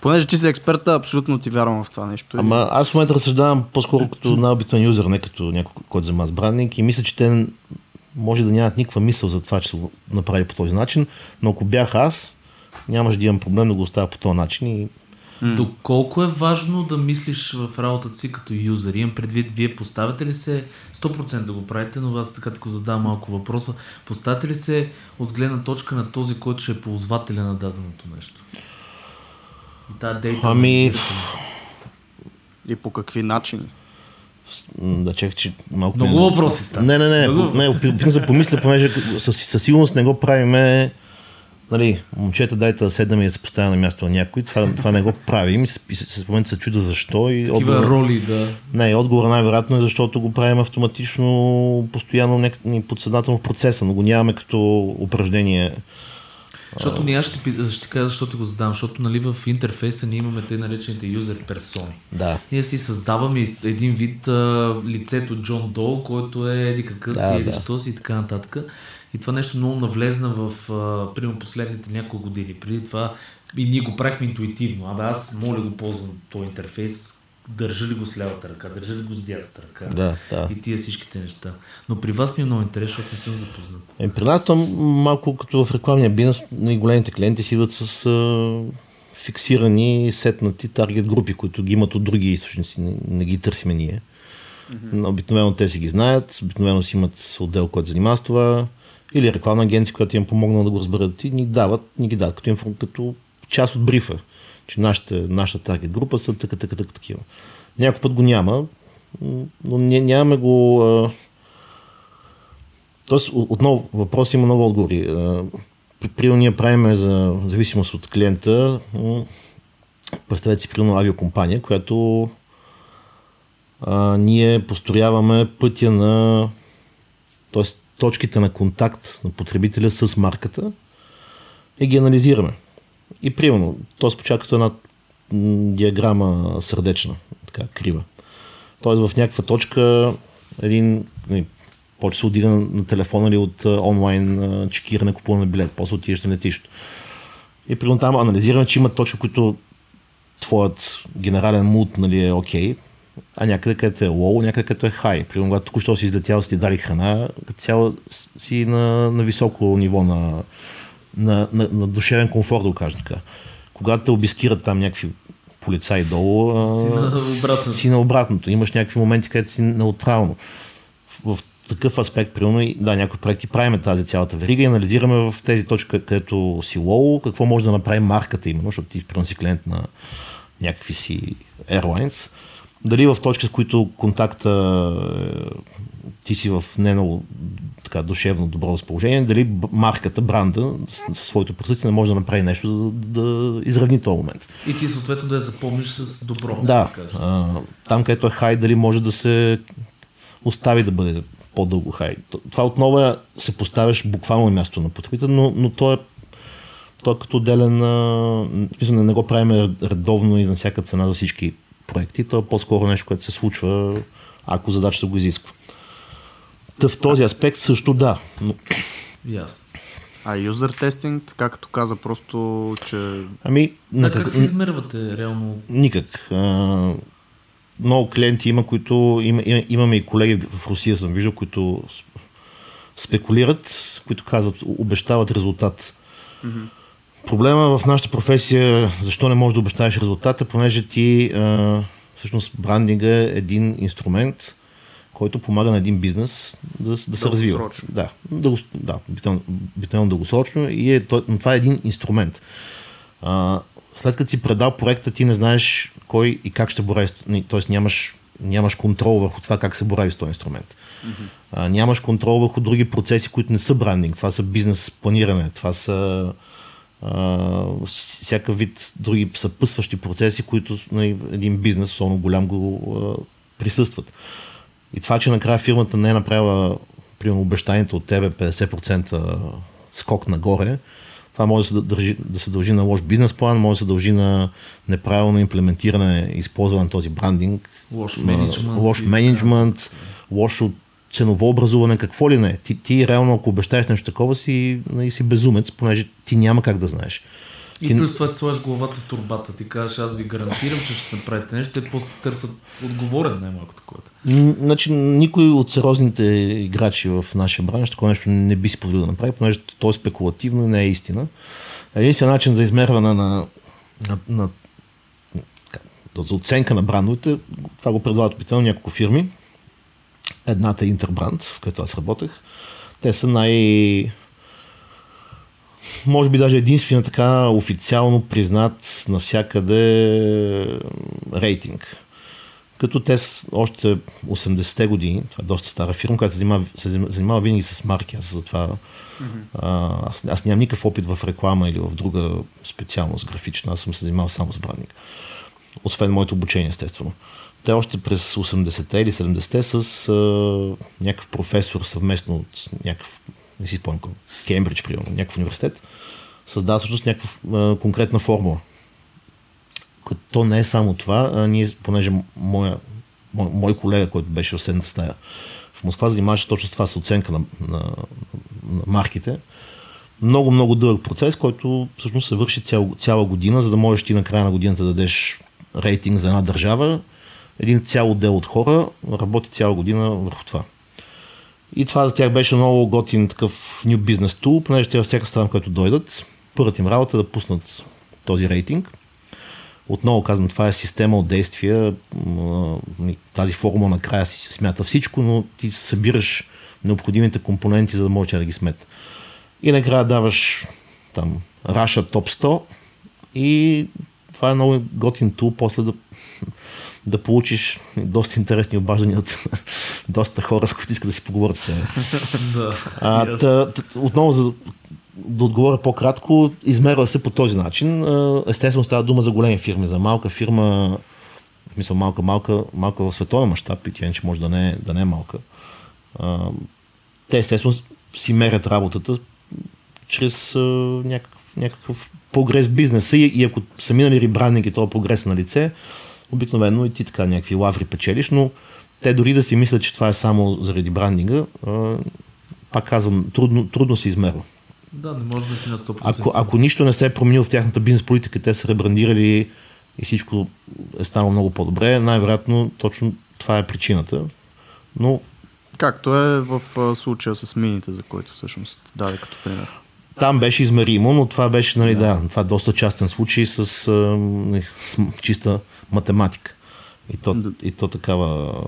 Понеже ти си експерта, абсолютно ти вярвам в това нещо. Ама аз в момента разсъждавам по-скоро като най-обикновен юзър, не като някой, който занимава с брандинг и мисля, че те може да нямат никаква мисъл за това, че са го направили по този начин, но ако бях аз, нямаше да имам проблем да го оставя по този начин и Доколко е важно да мислиш в работата си като юзер? Имам предвид, вие поставяте ли се 100% да го правите, но аз така така задавам малко въпроса. Поставяте ли се от гледна точка на този, който ще е ползвателя на даденото нещо? Тази дейта... Ами- И по какви начини? да чакай, че малко... Много въпроси става. Не, не, не, Много- не, опитвам се да помисля, понеже със, със сигурност не го правиме Нали, момчета, дайте да седнем и да се поставя на място на някой. Това, това не го правим. И се- в момента се чуда защо. И Такива отговор, роли, да. не, отговора най-вероятно е защото го правим автоматично, постоянно, ни подсъзнателно в процеса, но го нямаме като упражнение. Защото ние аз ще, ще ти кажа, защото го задам, защото нали, в интерфейса ние имаме те наречените юзер персони. Да. Ние си създаваме един вид а, лицето Джон Дол, който е еди какъв Да, си, еди да. що си и така нататък. И това нещо много навлезна в а, примерно последните няколко години. Преди това и ние го правихме интуитивно. Абе аз моля го ползвам този интерфейс, държа ли го с лявата ръка, държа ли го с дясната ръка. Да, да. И тия всичките неща. Но при вас ми е много интересно, защото не съм запознат. Е, при нас то малко като в рекламния бизнес, нали, големите клиенти си идват с а, фиксирани, сетнати таргет групи, които ги имат от други източници, не, не ги търсиме ние. Mm-hmm. Обикновено те си ги знаят, обикновено си имат отдел, който занимава с това, или рекламна агенция, която им помогна да го разберат и ни дават, ни ги дават като, инфо, като част от брифа, че нашата, нашата таргет група са така, така, така, такива. Някой път го няма, но ние нямаме го... Тоест, отново, въпрос има много отговори. Примерно ние правиме за зависимост от клиента, представете си, примерно авиокомпания, която а, ние построяваме пътя на т.е. точките на контакт на потребителя с марката и ги анализираме. И примерно, то спочва като една м, диаграма сърдечна, така крива. Тоест в някаква точка един нали, почва се отига на, на телефона или от онлайн чекиране, купуване билет, после отиваш на летището. И примерно там анализираме, че има точки, които твоят генерален муд нали, е окей, а някъде където е лоу, някъде където е хай. Примерно, когато току-що си излетял, си дали храна, като цяло си на, на високо ниво на, на, на, на душевен комфорт, да го кажа така. Когато те обискират там някакви полицаи долу, Си на обратното. си на обратното. Имаш някакви моменти, където си неутрално. В, в такъв аспект, примерно, да, някои проекти правиме тази цялата верига и анализираме в тези точки, където си лоу, какво може да направи марката именно, защото ти примерно си клиент на някакви си airlines. Дали в точки, в които контакта е, ти си в не много така, душевно добро разположение, дали марката, бранда, със своето присъствие не може да направи нещо, за да, да изравни този момент. И ти съответно да я запомниш с добро. Да, кажеш. а, там където е хай, дали може да се остави да бъде по-дълго хай. Това отново е, се поставяш буквално на място на потребител, но, но то е то е като отделен, смисъл, не, не го правим редовно и на всяка цена за всички проекти, то е по-скоро нещо, което се случва, ако задачата го изисква. Та в този аспект също да, но Ясно. А юзер тестинг, така като каза просто, че ами Да, как се измервате реално? Никак. А, много клиенти има, които има, има, имаме и колеги в Русия съм виждал, които спекулират, които казват, обещават резултат. Проблема в нашата професия, защо не можеш да обещаеш резултата, понеже ти а, всъщност брандинга е един инструмент, който помага на един бизнес да, да се развива. Да, дълго, да обикновено- обикновено дългосрочно и е, това е един инструмент. А, след като си предал проекта, ти не знаеш кой и как ще борави, т.е. нямаш, нямаш контрол върху това как се борави с този инструмент. А, нямаш контрол върху други процеси, които не са брандинг. Това са бизнес планиране, това са а, всякакъв вид други съпъсващи процеси, които нали, един бизнес, особено голям, го а, присъстват. И това, че накрая фирмата не е направила примерно обещанието от тебе 50% скок нагоре, това може да се, държи, да се дължи на лош бизнес план, може да се дължи на неправилно имплементиране и използване на този брандинг, Лош менеджмент. лош менеджмент, лошо ценово образуване, какво ли не. Ти, ти реално, ако обещаеш нещо такова, си, нали, си безумец, понеже ти няма как да знаеш. И Ти- плюс това си слагаш главата в турбата. Ти кажеш, аз ви гарантирам, че ще направите нещо. Те просто търсят отговорен най-малко такова. Значи, никой от сериозните играчи в нашия бранш такова нещо не би си позволил да направи, понеже то е спекулативно и не е истина. Единственият начин за измерване на, на, на, на за оценка на брандовете, това го предлагат обикновено няколко фирми. Едната е Интербранд, в която аз работех. Те са най... Може би даже единствена така официално признат навсякъде рейтинг като те още 80-те години, това е доста стара фирма, която се занимава, се занимава винаги с марки, аз затова а, аз, аз нямам никакъв опит в реклама или в друга специалност графична, аз съм се занимавал само с брандинг. Освен моето обучение, естествено. Те още през 80-те или 70-те с а, някакъв професор съвместно от някакъв, не си спомням, Кембридж, примерно, някакъв университет, създава всъщност някаква конкретна формула като то не е само това, а ние, понеже моя, мой, мой колега, който беше в седната стая в Москва, занимаваше точно с това с оценка на, на, на марките. Много, много дълъг процес, който всъщност се върши цял, цяла година, за да можеш ти на края на годината да дадеш рейтинг за една държава. Един цял отдел от хора работи цяла година върху това. И това за тях беше много готин такъв new business tool, понеже те във всяка страна, която дойдат, първата им работа е да пуснат този рейтинг. Отново казвам, това е система от действия. Тази формула накрая си смята всичко, но ти събираш необходимите компоненти, за да можеш да ги смет. И накрая даваш там Раша топ 100 и това е много готин тул после да, да получиш доста интересни обаждания от доста хора, с които искат да си поговорят с теб. да. А, ясно. та, та, отново за да отговоря по-кратко, измерва се по този начин. Естествено става дума за големи фирми, за малка фирма, в смисъл малка, малка, малка в световен мащаб, и тя че може да не, е- да не е малка. Те естествено си мерят работата чрез някакъв, някакъв прогрес в бизнеса и, и ако са минали ребрандинг и този прогрес на лице, обикновено и ти така някакви лаври печелиш, но те дори да си мислят, че това е само заради брандинга, пак казвам, трудно, трудно се измерва. Да, не може да си на 100%. Ако, ако нищо не се е променило в тяхната бизнес политика, те са ребрандирали и всичко е станало много по-добре. Най-вероятно точно това е причината. Но Както е в случая с мините, за който всъщност даде като пример. там беше измеримо, но това беше, нали, да, това е доста частен случай с, с чиста математика. И то, и то такава...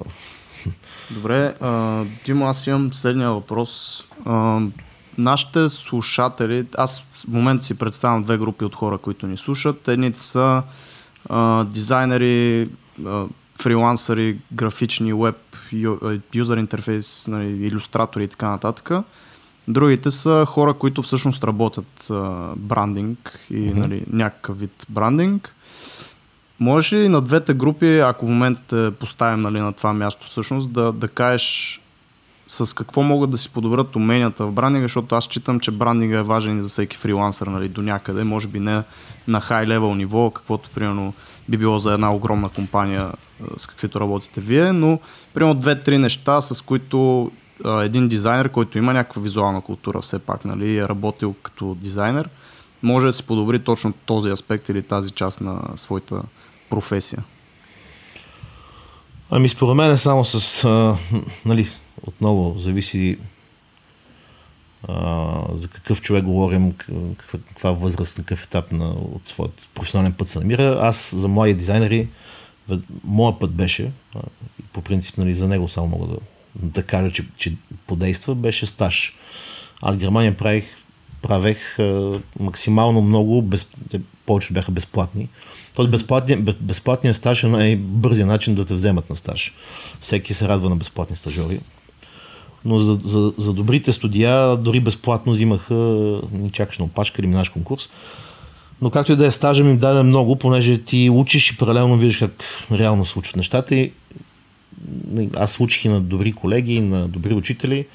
Добре, а, Димо, аз имам следния въпрос. А, нашите слушатели, аз в момента си представям две групи от хора, които ни слушат. Едните са а, дизайнери, а, фрилансъри, графични, веб, ю- юзер интерфейс, нали, иллюстратори и така нататък. Другите са хора, които всъщност работят а, брандинг и нали, някакъв вид брандинг. Може ли на двете групи, ако в момента те поставим нали, на това място всъщност, да, да кажеш с какво могат да си подобрят уменията в брандинга, защото аз считам, че брандинга е важен и за всеки фрилансър нали, до някъде, може би не на хай левел ниво, каквото примерно би било за една огромна компания, с каквито работите вие, но примерно две-три неща, с които а, един дизайнер, който има някаква визуална култура все пак, нали, е работил като дизайнер, може да си подобри точно този аспект или тази част на своята професия. Ами според мен е само с, а, нали, отново зависи а, за какъв човек говорим, каква, каква възраст, на какъв етап на, от своят професионален път се намира. Аз за млади дизайнери, моят път беше, а, и по принцип нали, за него само мога да, да кажа, че, че подейства, беше стаж. Аз в Германия правих, правех а, максимално много, без, те повече бяха безплатни. Този безплатният, бе- безплатният стаж е най-бързият начин да те вземат на стаж. Всеки се радва на безплатни стажори. Но за, за, за добрите студия дори безплатно взимаха, чакаш на опашка или минаш конкурс. Но както и да е стажа ми даде много, понеже ти учиш и паралелно виждаш как реално се нещата. И аз учих и на добри колеги, и на добри учители,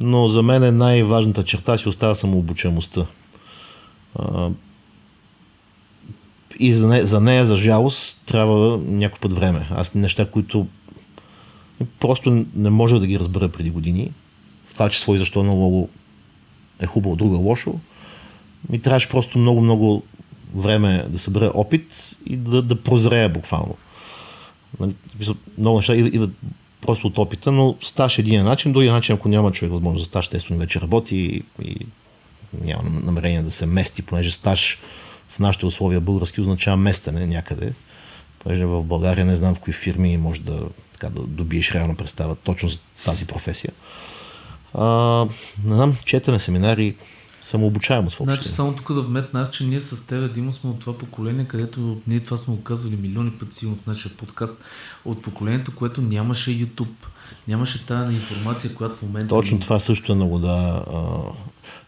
но за мен най-важната черта си остава самообучаемостта. И за нея, за нея, за жалост, трябва някой път време. Аз неща, които просто не може да ги разбера преди години. В това число и защо на лого е хубаво, друго е лошо. Ми трябваше просто много-много време да събера опит и да, да прозрея буквално. Нали, много неща идват просто от опита, но стаж е един начин, другия начин, ако няма човек възможност за стаж, естествено вече работи и, и няма намерение да се мести, понеже стаж в нашите условия български означава местене някъде. Понеже в България не знам в кои фирми може да, така, да добиеш реална представа точно за тази професия. А, не знам, четене, семинари, самообучаемост въобще. Значи само тук да вметна аз, че ние с теб, Димо, сме от това поколение, където ние това сме го казвали милиони пъти сигурно в нашия подкаст, от поколението, което нямаше YouTube. Нямаше тази информация, която в момента... Точно това също е много, да. А,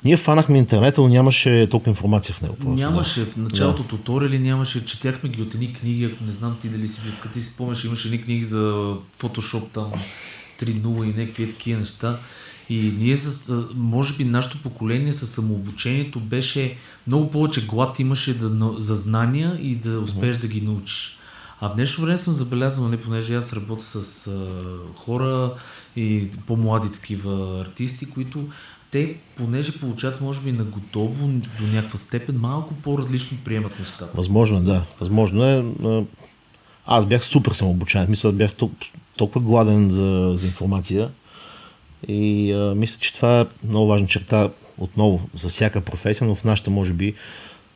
ние фанахме интернета, но нямаше толкова информация в него. Просто, Нямаше да. в началото да. туториали, нямаше, четяхме ги от едни книги, ако не знам ти дали си като ти си спомняш, имаше едни книги за Photoshop там 3.0 и някакви такива неща. И ние, с, може би, нашето поколение с самообучението беше много повече глад имаше да, за знания и да успееш да ги научиш. А в днешно време съм забелязал, нали, понеже аз работя с а, хора и по-млади такива артисти, които те, понеже получават, може би, на готово до някаква степен, малко по-различно приемат нещата. Възможно да. Възможно е. Аз бях супер самообучаем. Мисля, бях толкова гладен за, за информация. И а, мисля, че това е много важна черта отново за всяка професия, но в нашата може би.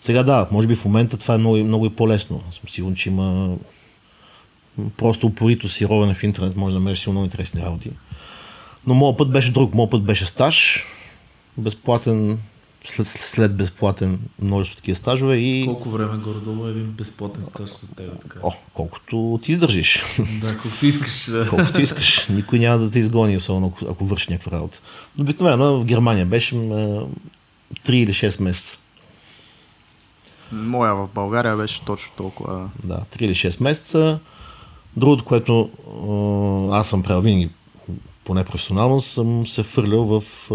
Сега да, може би в момента това е много, много и по-лесно. Съм сигурен, че има просто упорито си ровене в интернет, може да намериш силно много интересни работи. Но моят път беше друг. Моят път беше стаж, безплатен, след, след безплатен множество такива стажове и Колко време горе-долу е един безплатен стаж за теб? Така? О, колкото ти издържиш. Да, колкото искаш. Да. колкото искаш. Никой няма да те изгони, особено ако, ако вършиш някаква работа. Но обикновено в Германия беше м, 3 или 6 месеца. Моя в България беше точно толкова. Да, 3 или 6 месеца. Другото, което а, аз съм правил винаги, поне професионално, съм се фърлял в...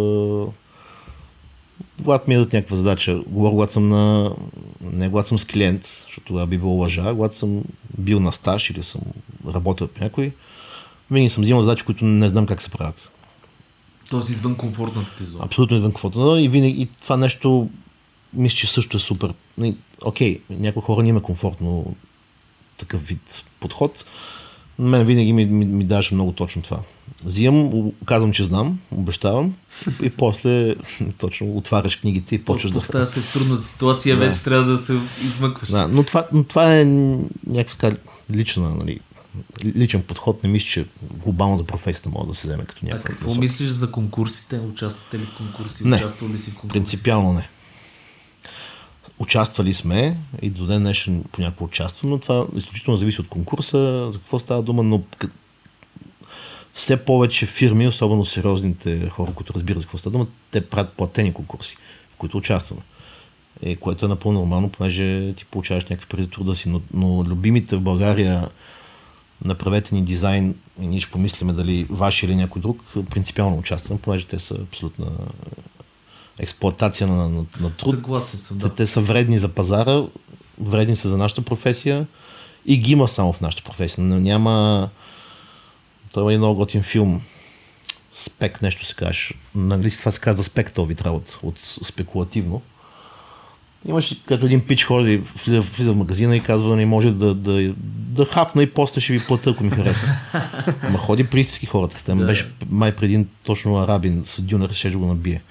Когато ми дадат някаква задача, говоря, когато съм на... Не когато съм с клиент, защото тогава би било лъжа, когато съм бил на стаж или съм работил при някой, винаги съм взимал задачи, които не знам как се правят. Тоест извън комфортната ти зона. Абсолютно извън. Но и винаги и това нещо мисля, че също е супер. Окей, някои хора не им е комфортно такъв вид подход. Мен винаги ми, ми, ми даже много точно това. Взимам, казвам, че знам, обещавам и после точно отваряш книгите и почваш да... Поставя се трудна ситуация, Да. вече трябва да се измъкваш. Да, но, това, но това е някаква така лична, нали, личен подход. Не мисля, че глобално за професията може да се вземе като А някаква какво насока. мислиш за конкурсите? Участвате ли в конкурси? Не. Участвал ли си в конкурси? Принципиално не. Участвали сме и до ден днешен понякога участвам, но това изключително зависи от конкурса, за какво става дума, но все повече фирми, особено сериозните хора, които разбират за какво става дума, те правят платени конкурси, в които участваме. Е, което е напълно нормално, понеже ти получаваш някакви пари за труда си, но, но любимите в България направете ни дизайн и ние ще помислиме дали ваш или някой друг, принципиално участвам, понеже те са абсолютна експлоатация на, на, на труд. Съгласен съм, те, да. те са вредни за пазара, вредни са за нашата професия и ги има само в нашата професия. Но няма... Той има един много готин филм. Спек, нещо се каже. На английски това се казва спек, този вид работа, от спекулативно. Имаш като един пич ходи, влиза, влиза в магазина и казва да не може да, да, да хапна и после ще ви плата, ако ми хареса. Ма ходи при истински хората. Там Да. беше май преди точно арабин с дюнер, ще го набие.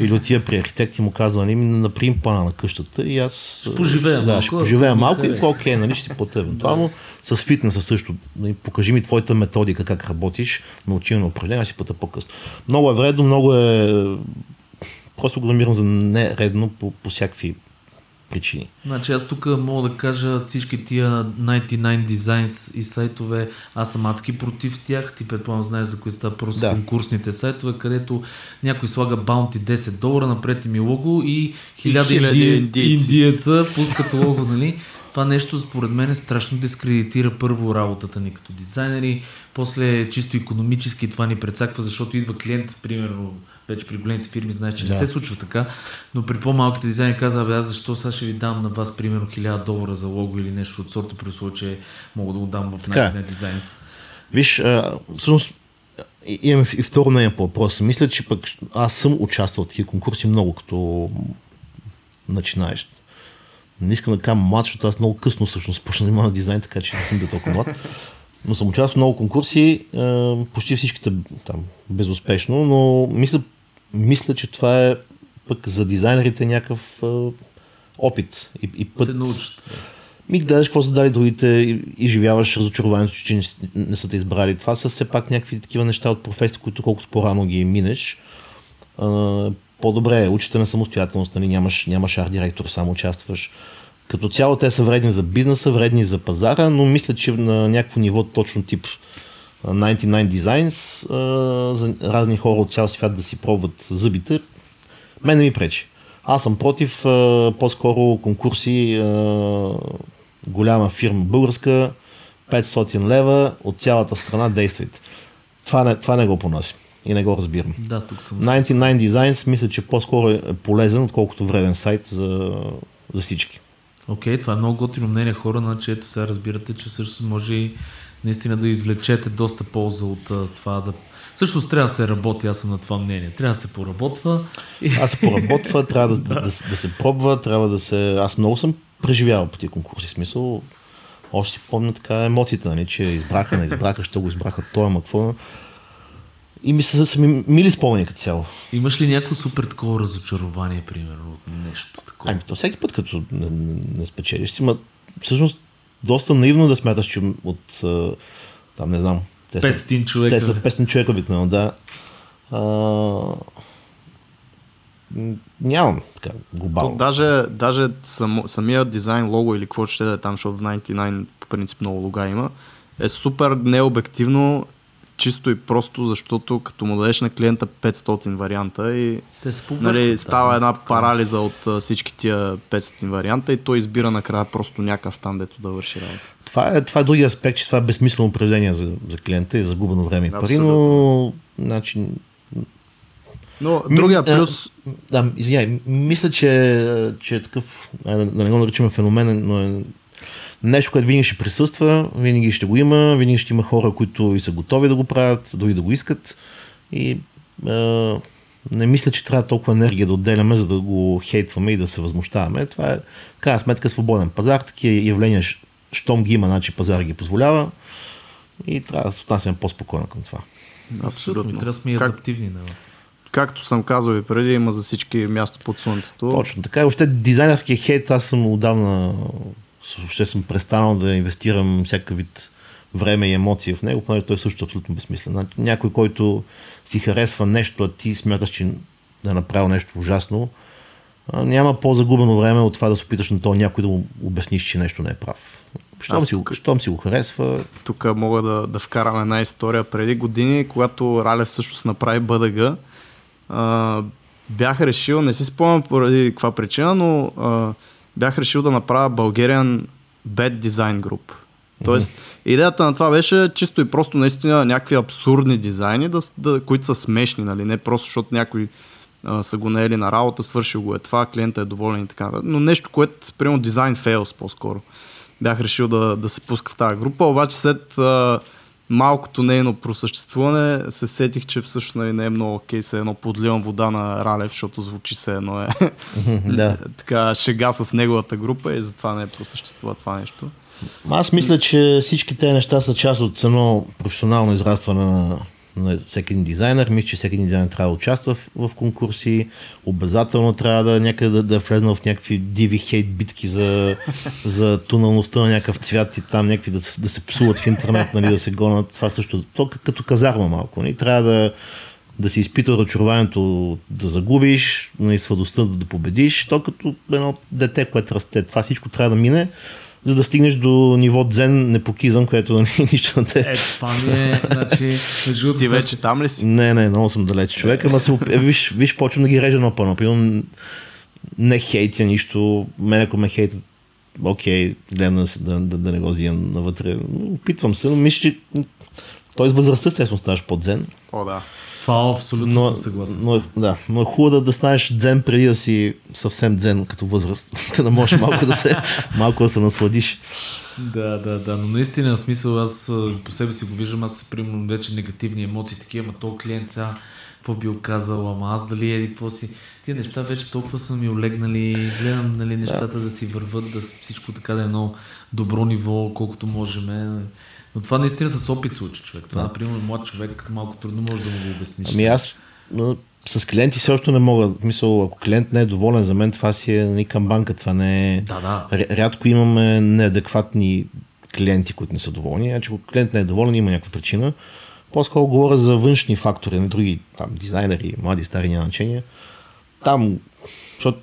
Или отива при архитект и му казва, нали, направим плана на къщата и аз... Ще поживея да, малко, ще поживея малко и хареса. окей, нали, ще си платя евентуално. С фитнеса също. Нали, покажи ми твоята методика, как работиш, научи на упражнения, аз си плата по-късно. Много е вредно, много е... Просто го намирам за нередно по, по всякакви причини. Значи аз тук мога да кажа всички тия 99 Designs и сайтове, аз съм адски против тях. Ти предполагам знаеш за кои става просто Да. конкурсните сайтове, където някой слага баунти 10 долара, напред ми лого и хиляди инди... индийци. индиеца пускат лого, нали? Това нещо според мен е страшно дискредитира първо работата ни като дизайнери, после чисто економически това ни прецаква, защото идва клиент, примерно, вече при големите фирми знаеш, че не Да. се случва така, но при по-малките дизайни казва, бе, аз защо сега ще ви дам на вас примерно 1000 долара за лого или нещо от сорта, при условие, че мога да го дам в Така е. най дизайнс. Виж, а, всъщност и- имаме и второ мнение по въпроса. Мисля, че пък аз съм участвал в такива конкурси много като начинаещ. Не искам да кажа млад, защото аз много късно всъщност почна да с дизайн, така че не съм бил толкова млад. Но съм участвал в много конкурси, почти всичките там безуспешно, но мисля, мисля, че това е пък за дизайнерите някакъв а, опит и, и път. Се научат. Ми гледаш какво са дали другите и изживяваш разочарованието, че не, не са те избрали. Това са все пак някакви такива неща от професията, които колкото по-рано ги минеш, а, по-добре е. Учите на самостоятелност, нали? нямаш, нямаш арт директор, само участваш. Като цяло те са вредни за бизнеса, вредни за пазара, но мисля, че на някакво ниво точно тип 99 Designs за разни хора от цял свят да си пробват зъбите, мен не ми пречи. Аз съм против по-скоро конкурси, голяма фирма българска, 500 лева от цялата страна действайте. Това не, това не го понасям и не го разбирам. Да, тук съм. 99 Designs мисля, че по-скоро е полезен, отколкото вреден сайт за, за всички. Окей, това е много готино мнение хора, значи ето сега разбирате, че също може и наистина да извлечете доста полза от а, това да... Също трябва да се работи, аз съм на това мнение. Трябва да се поработва. Аз се поработва, трябва да, да, да, да, се пробва, трябва да се... Аз много съм преживявал по тия конкурси, смисъл, още си помня така емоциите, нали, че избраха, не избраха, що го избраха той, ама какво. И ми са, са ми мили спомени като цяло. Имаш ли някакво супер такова разочарование, примерно, от нещо такова? Ами то всеки път, като не, не, спечелиш, си, ма всъщност доста наивно да смяташ, че от там не знам. Те са, 500 човека. те са 500 човека обикновено, да. А, нямам така То, глобално. даже, даже само, самия дизайн, лого или какво ще да е там, защото в 99 по принцип много лога има, е супер необективно, чисто и просто, защото като му дадеш на клиента 500 варианта и Те побъркват, нали, да, става една такова. парализа от всички тия 500 варианта и той избира накрая просто някакъв там, дето да върши работа. Това е, това е другия аспект, че това е безсмислено определение за, за клиента и за загубено време и пари, но значи, Но другия плюс, Да, извиняй, мисля, че, че е такъв, да, да не го наричаме феномен, но е нещо, което винаги ще присъства, винаги ще го има, винаги ще има хора, които и са готови да го правят, дори да го искат. И е, не мисля, че трябва толкова енергия да отделяме, за да го хейтваме и да се възмущаваме. Това е, в крайна сметка, свободен пазар, такива явления щом ги има, значи пазар ги позволява и трябва да се отнасяме по-спокойно към това. Абсолютно. Трябва да сме как, адаптивни. Да. Както съм казал и преди, има за всички място под слънцето. Точно така. И въобще дизайнерския хейт, аз съм отдавна въобще съм престанал да инвестирам всякакъв вид време и емоции в него, понеже той също е абсолютно безсмислен. Значи, някой, който си харесва нещо, а ти смяташ, че да е направил нещо ужасно, няма по-загубено време от това да се опиташ на то някой да му обясниш, че нещо не е прав. Щом, си, тук, щом си го харесва. Тук мога да, да вкарам една история. Преди години, когато Ралев всъщност направи БДГ, а, бях решил, не си спомням поради каква причина, но а, бях решил да направя Bulgarian Bad Design Group. Тоест, идеята на това беше чисто и просто наистина някакви абсурдни дизайни, да, да, които са смешни, нали? не просто защото някой а, са го наели на работа, свършил го е това, клиента е доволен и така. Но нещо, което, примерно, дизайн фейлс по-скоро. Бях решил да, да се пуска в тази група, обаче след а, малкото нейно просъществуване се сетих, че всъщност нали, не е много окей, се едно подливам вода на Ралев, защото звучи се едно е да. така шега с неговата група и затова не е просъществува това нещо. Аз мисля, че всички тези неща са част от едно професионално израстване на на всеки един дизайнер. Мисля, че всеки един дизайнер трябва да участва в, в конкурси. Обязателно трябва да някъде да, да е влезнал в някакви диви хейт битки за, за тоналността на някакъв цвят и там някакви да, да се псуват в интернет, нали, да се гонят. Това също. То като казарма малко. Нали. Трябва да, да си изпита разочарованието да загубиш, нали, сладостта да, да победиш. То като едно дете, което расте. Това всичко трябва да мине за да стигнеш до ниво дзен непокизъм, което нали, нищо не те... Е, това ми е, значи, Ти вече там ли си? Не, не, много съм далеч човека, ама се, е, виж, виж, почвам да ги режа на пълно. Не хейтя нищо, мен ако ме хейтят, окей, гледам да, да, да, да не го взимам навътре. Опитвам се, но мисля, че той с възрастта естествено ставаш по-дзен. О, да. Това абсолютно но, съм съгласен. Но, да, но е хубаво да, да станеш дзен преди да си съвсем дзен като възраст, да можеш малко да се, малко да се насладиш. Да, да, да, но наистина смисъл аз по себе си го виждам, аз примерно вече негативни емоции, такива, ама то клиент сега какво би оказал, ама аз дали еди, какво си. Тия неща вече толкова са ми олегнали, гледам нали, нещата да. да си върват, да всичко така да е едно добро ниво, колкото можем. Но това наистина с опит се учи човек. Това, да. например, млад човек малко трудно може да му го обясниш. Ами аз с клиенти все още не мога. Мисъл, ако клиент не е доволен, за мен това си е нали, към банка. Това не е... Да, да. Рядко имаме неадекватни клиенти, които не са доволни. Значи, ако клиент не е доволен, има някаква причина. По-скоро говоря за външни фактори, на други там, дизайнери, млади, стари, няма значение. Там, защото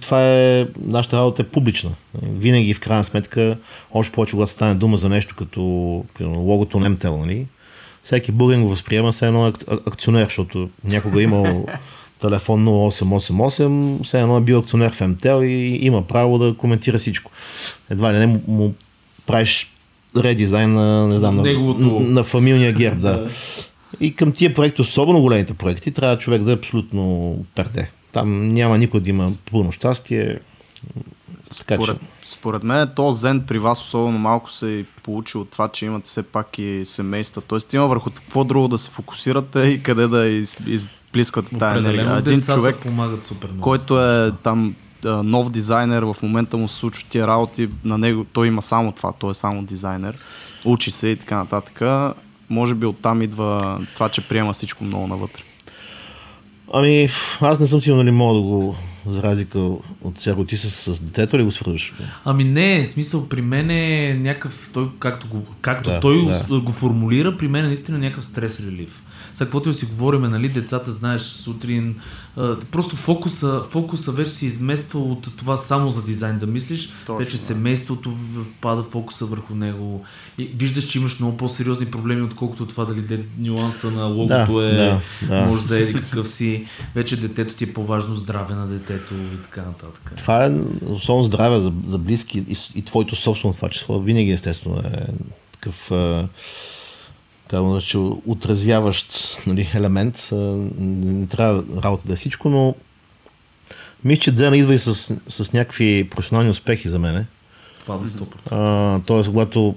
това е, нашата работа е публична. Винаги в крайна сметка, още повече когато стане дума за нещо като примерно, логото на MTEL, нали? всеки българин го възприема се едно акционер, защото някога е имал телефон 0888, все едно е бил акционер в МТЛ и има право да коментира всичко. Едва ли не му, правиш редизайн на, не знам, на, на, на фамилния герб. Да. И към тия проекти, особено големите проекти, трябва човек да е абсолютно перде. Там няма никой да има пълно щастие. Според, че... според мен то зен при вас особено малко се е получи от това, че имате все пак и семейства. Тоест има върху какво друго да се фокусирате и къде да из, изплисквате тази енергия. Един човек, помагат супер много, който е там нов дизайнер, в момента му се случват тия работи, на него той има само това, той е само дизайнер, учи се и така нататък. Може би оттам идва това, че приема всичко много навътре. Ами, аз не съм сигурен дали мога да го за разлика от сега ти с, с детето ли го свързваш? Ами не, смисъл при мен е някакъв, той, както, го, както да, той да. го формулира, при мен е наистина някакъв стрес релив. Сега, каквото си говорим, нали, децата, знаеш, сутрин, а, просто фокуса, фокуса вече се измества от това само за дизайн да мислиш, Точно, вече семейството пада фокуса върху него. И виждаш, че имаш много по-сериозни проблеми, отколкото това дали де, нюанса на логото да, е, да, да. може да е какъв си. Вече детето ти е по-важно здраве на детето и така нататък. Това е особено здраве за, за близки и, и твоето собствено това число. Винаги естествено е такъв казвам, че отразвяващ нали, елемент. Не трябва работа да е всичко, но мисля, че Дзена идва и с, с някакви професионални успехи за мене. Това е 100%. тоест, когато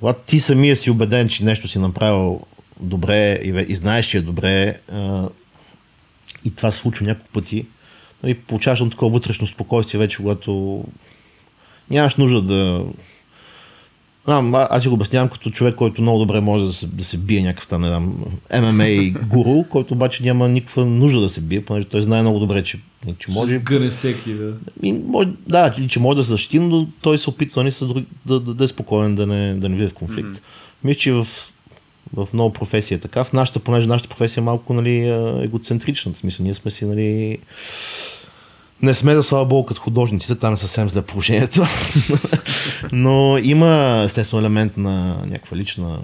когато ти самия си убеден, че нещо си направил добре и, и знаеш, че е добре а, и това се случва няколко пъти, нали, получаваш на такова вътрешно спокойствие вече, когато нямаш нужда да... А, аз си го обяснявам като човек, който много добре може да се, да се бие някакъв там, не знам, ММА гуру, който обаче няма никаква нужда да се бие, понеже той знае много добре, че, че може... Ще сгъне всеки, да. И, може, да, че може да се защити, но той се опитва не, да, да, да, да е спокоен, да не, да не в конфликт. Mm-hmm. Мисля, че в, в много професии е така. В нашата, понеже нашата професия е малко нали, егоцентрична. В смисъл, ние сме си нали, не сме да слава Богу като художниците, там е съвсем за положението. Но има естествено елемент на някаква лична,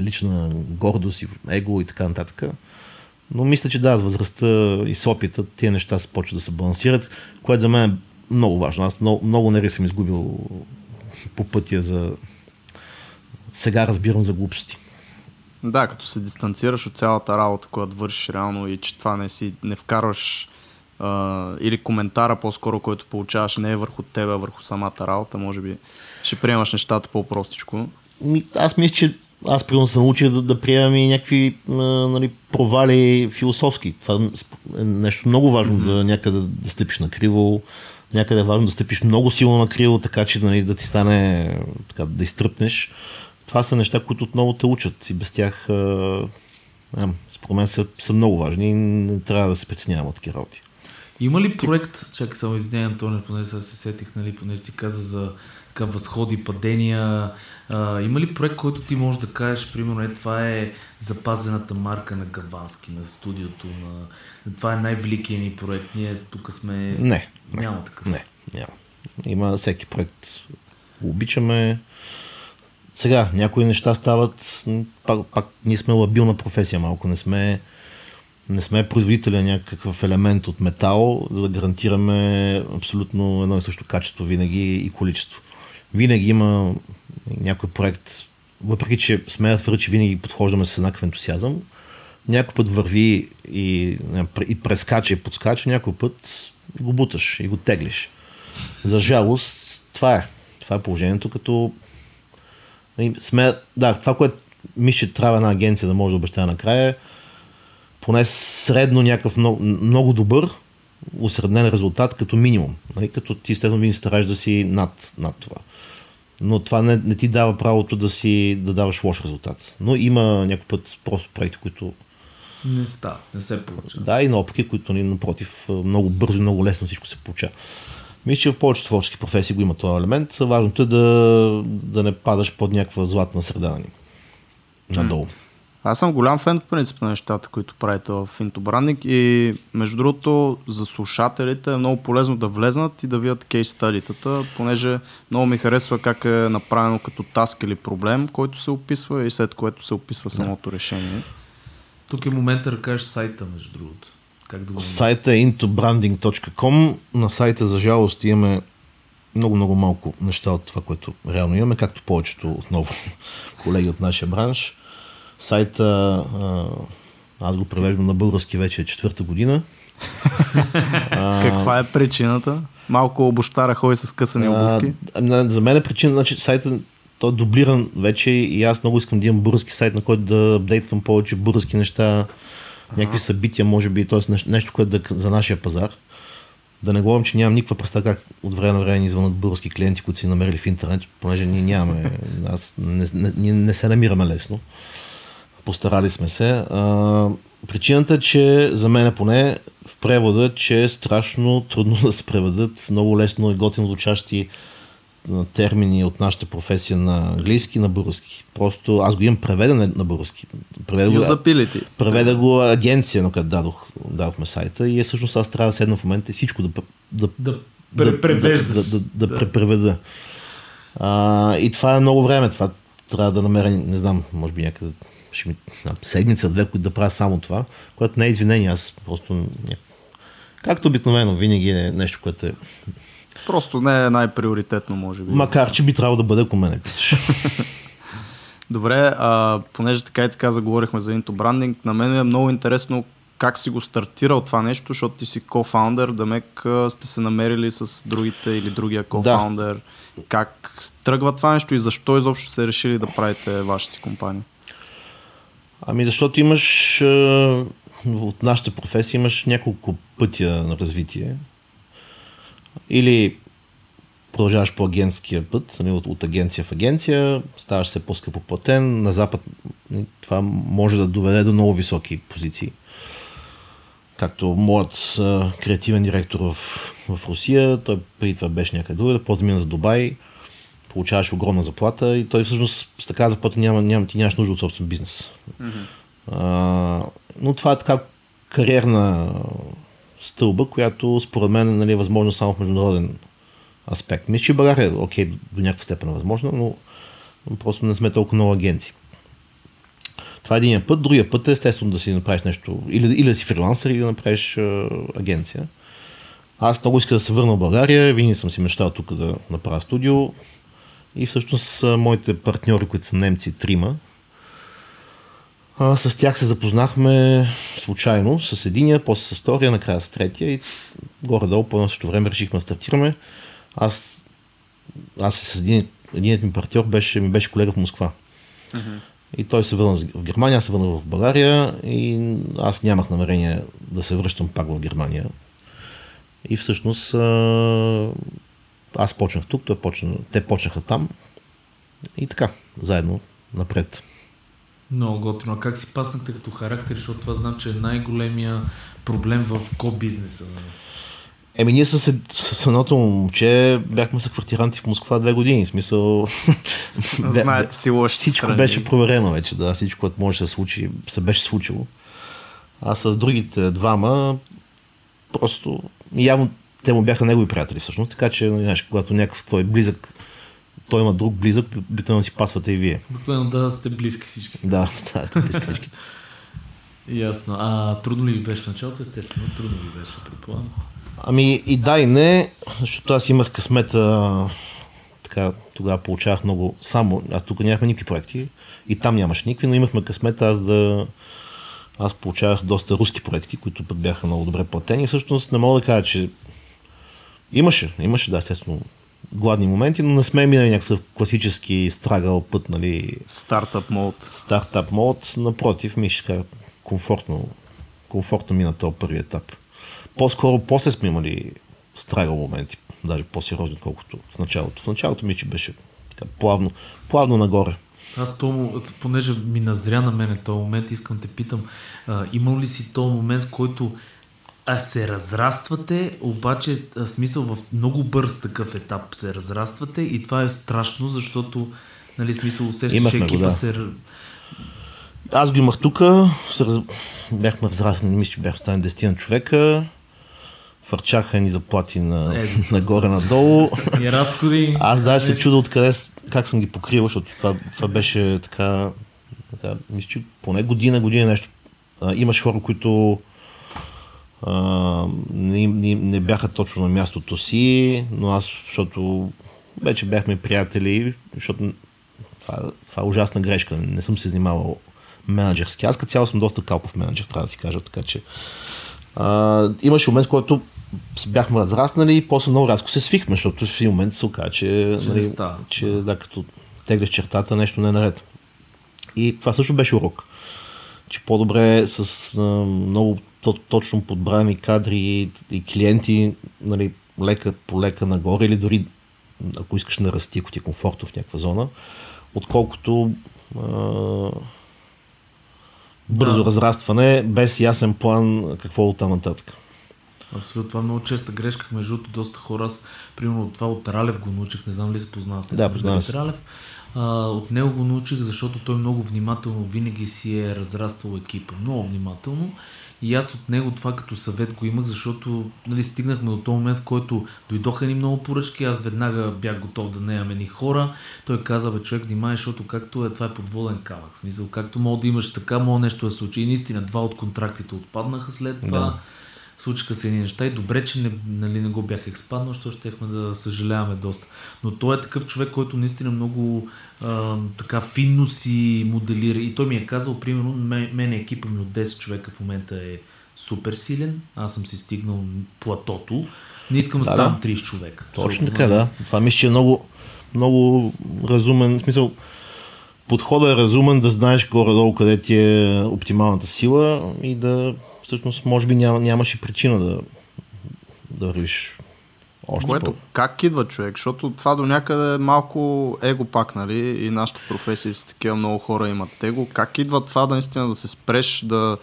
лична гордост и его и така нататък. Но мисля, че да, с възрастта и с опита тия неща се почват да се балансират, което за мен е много важно. Аз много, много нерви съм изгубил по пътя за... Сега разбирам за глупости. Да, като се дистанцираш от цялата работа, която вършиш реално и че това не си, не вкарваш а, или коментара по-скоро, който получаваш не е върху тебе, а върху самата работа, може би ще приемаш нещата по-простичко. Аз мисля, че аз примерно съм научил да, да приемам и някакви а, нали, провали философски. Това е нещо много важно mm-hmm. да някъде да стъпиш на криво, някъде е важно да стъпиш много силно на криво, така че нали, да ти стане така, да изтръпнеш. Това са неща, които отново те учат и без тях а, а, според мен са, са много важни и не трябва да се притеснявам от такива работи. Има ли проект, чакай само извиня, Антоне, поне сега се сетих, нали, понеже ти каза за така възходи, падения. А, има ли проект, който ти можеш да кажеш, примерно, е, това е запазената марка на Гавански, на студиото, на... това е най-великият ни проект, ние тук сме... Не. Няма такъв. Не, няма. Има всеки проект. Обичаме. Сега, някои неща стават, пак, пак ние сме лабилна професия малко, не сме не сме производителя някакъв елемент от метал, за да гарантираме абсолютно едно и също качество винаги и количество. Винаги има някой проект, въпреки че сме да твърда, че винаги подхождаме с еднакъв ентусиазъм, някой път върви и, и прескача и подскача, някой път го буташ и го теглиш. За жалост, това е. Това е положението, като нали, сме, да, това, което мисля, че трябва една агенция да може да обещава накрая е поне средно някакъв много, много добър усреднен резултат като минимум. Нали? Като ти естествено винаги стараеш да си над, над това. Но това не, не ти дава правото да си да даваш лош резултат. Но има някой път просто проекти, които не става, не се получава. Да, и наопаки, които ни, напротив, много бързо и много лесно всичко се получава. Мисля, че в повечето творчески професии го има този елемент. Важното е да, да не падаш под някаква златна среда на ни. Аз съм голям фен по принцип на нещата, които правите в Интобрандинг и между другото за слушателите е много полезно да влезнат и да видят кейс стадитата, понеже много ми харесва как е направено като таск или проблем, който се описва и след което се описва самото да. решение. Тук е момента да кажеш сайта, между другото. Как да го сайта е intobranding.com. На сайта, за жалост, имаме много-много малко неща от това, което реално имаме, както повечето отново колеги от нашия бранш. Сайта, аз го превеждам на български вече е четвърта година. Каква е причината? Малко обощара ходи с късани обувки? за мен е причина, значи сайта той е дублиран вече и аз много искам да имам български сайт, на който да апдейтвам повече български неща, някакви събития, може би, т.е. нещо, което да, за нашия пазар. Да не говорим, че нямам никаква представа как от време на време ни български клиенти, които си намерили в интернет, понеже ние нямаме, аз не, не, не, не се намираме лесно. Постарали сме се. А, причината е, че за мен поне в превода, че е страшно трудно да се преведат много лесно и готино звучащи термини от нашата професия на английски на български. Просто аз го имам преведен на български. Преведа го. Преведа го агенция, но къде дадох, дадохме сайта и е всъщност аз трябва да седна в момента и всичко да, да, да, да, превеждаш. да, да, да, да, да. препреведа. А, и това е много време. Това трябва да намеря, не знам, може би някъде ще ми седмица, две, които да правя само това, което не е извинение, аз просто не. Както обикновено, винаги е нещо, което е... Просто не е най-приоритетно, може би. Макар, че би трябвало да бъде, ако мене питаш. Добре, а, понеже така и така заговорихме за Into Branding, на мен е много интересно как си го стартирал това нещо, защото ти си кофаундър, да мек сте се намерили с другите или другия кофаундър. Да. Как тръгва това нещо и защо изобщо сте решили да правите ваша си компания? Ами защото имаш от нашата професия имаш няколко пътя на развитие. Или продължаваш по агентския път, нали, от, от агенция в агенция, ставаш се по-скъпо платен, на Запад нали, това може да доведе до много високи позиции. Както моят креативен директор в, в Русия, той преди това беше някъде друга, после мина за Дубай, получаваш огромна заплата и той всъщност с така заплата няма, няма, ти нямаш нужда от собствен бизнес. Mm-hmm. А, но това е така кариерна стълба, която според мен нали, е възможно само в международен аспект. Мисля, че България е окей, до някаква степен е възможно, но просто не сме толкова много агенции. Това е един път. Другия път е естествено да си направиш нещо, или, или да си фрилансър, или да направиш а, агенция. Аз много искам да се върна в България, винаги съм си мечтал тук да направя студио. И всъщност моите партньори, които са немци, трима, а, с тях се запознахме случайно с единия, после с втория, накрая с третия и горе-долу по едно същото време решихме да стартираме. Аз, аз с един, единият ми партньор беше, ми беше колега в Москва. Uh-huh. И той се върна в Германия, аз се върна в България и аз нямах намерение да се връщам пак в Германия. И всъщност аз почнах тук, той почна, те почнаха там и така, заедно напред. Много готино. А как си паснахте като характер, защото това знам, че е най-големия проблем в ко-бизнеса. Нали? Еми, ние с, с едното момче бяхме са квартиранти в Москва две години. В смисъл. Знаете си лоши Всичко страни. беше проверено вече, да. Всичко, което може да се случи, се беше случило. А с другите двама, просто явно те му бяха негови приятели всъщност, така че, знаеш, когато някакъв твой близък, той има друг близък, обикновено си пасвате и вие. Обикновено да сте близки всички. Да, ставате близки всички. Ясно. А трудно ли ви беше в началото? Естествено, трудно ви беше, предполагам. Ами и да и не, защото аз имах късмета, така, тогава получавах много само, аз тук нямахме никакви проекти и там нямаше никакви, но имахме късмета аз да, аз получавах доста руски проекти, които пък бяха много добре платени. Всъщност не мога да кажа, че имаше, имаше, да, естествено, гладни моменти, но не сме минали някакъв класически страгал път, нали. Стартап мод. Стартап мод, напротив, ми ще комфортно, комфортно мина този първи етап. По-скоро после сме имали страгал моменти, даже по-сериозни, отколкото в началото. В началото ми, че беше така, плавно, плавно нагоре. Аз то, понеже ми назря на мене този момент, искам да те питам, а, имал ли си този момент, в който а се разраствате, обаче смисъл в много бърз такъв етап се разраствате и това е страшно, защото нали, смисъл усещаш екипа го, да. се... Аз го имах тук, раз... бяхме разраснали, мисля, че бях станали 10 човека, фърчаха ни заплати на, е, нагоре-надолу. И разходи. Аз даже се чуда откъде, как съм ги покривал, защото това, това беше така, така мисля, че поне година, година нещо. А, имаш хора, които а, не, не, не бяха точно на мястото си, но аз, защото вече бяхме приятели, защото това, това е ужасна грешка. Не съм се занимавал менеджерски. Аз като цяло съм доста калпов менеджер, трябва да си кажа, така че а, имаше момент, в който бяхме разраснали и после много рязко се свихме, защото в един момент се оказа, че, нали, че да, като теглиш чертата, нещо не е наред. И това също беше урок. Че по-добре с а, много точно подбрани кадри и, и клиенти, нали, лека по лека нагоре или дори ако искаш да расти, ако ти е комфортно в някаква зона, отколкото а, бързо да. разрастване, без ясен план какво е от там нататък. Абсолютно, това е много честа грешка. Между другото, доста хора, аз, примерно това от Ралев го научих, не знам ли се познавате. Да, познавам се. Ралев. А, от него го научих, защото той много внимателно винаги си е разраствал екипа. Много внимателно. И аз от него това като съвет го имах, защото нали, стигнахме до този момент, в който дойдоха ни много поръчки, аз веднага бях готов да наемам ни хора. Той каза, бе, човек, внимай, защото както е, това е подводен камък. В смисъл, както мога да имаш така, мога нещо да случи. И наистина, два от контрактите отпаднаха след това. Да случиха се едни неща и добре, че не, нали, не го бях експаднал, защото щехме да съжаляваме доста. Но той е такъв човек, който наистина много а, така финно си моделира и той ми е казал, примерно, мен, мен екипа ми от 10 човека в момента е супер силен, аз съм си стигнал платото, не искам да, да ставам 30 човека. Точно така, да. Това мисля, че е много, много разумен, в смисъл, подходът е разумен да знаеш горе-долу къде ти е оптималната сила и да всъщност може би няма, нямаше причина да, да вървиш Още Което по... как идва човек? Защото това до някъде е малко его пак, нали? И нашите професии с такива много хора имат его. Как идва това да наистина да се спреш, да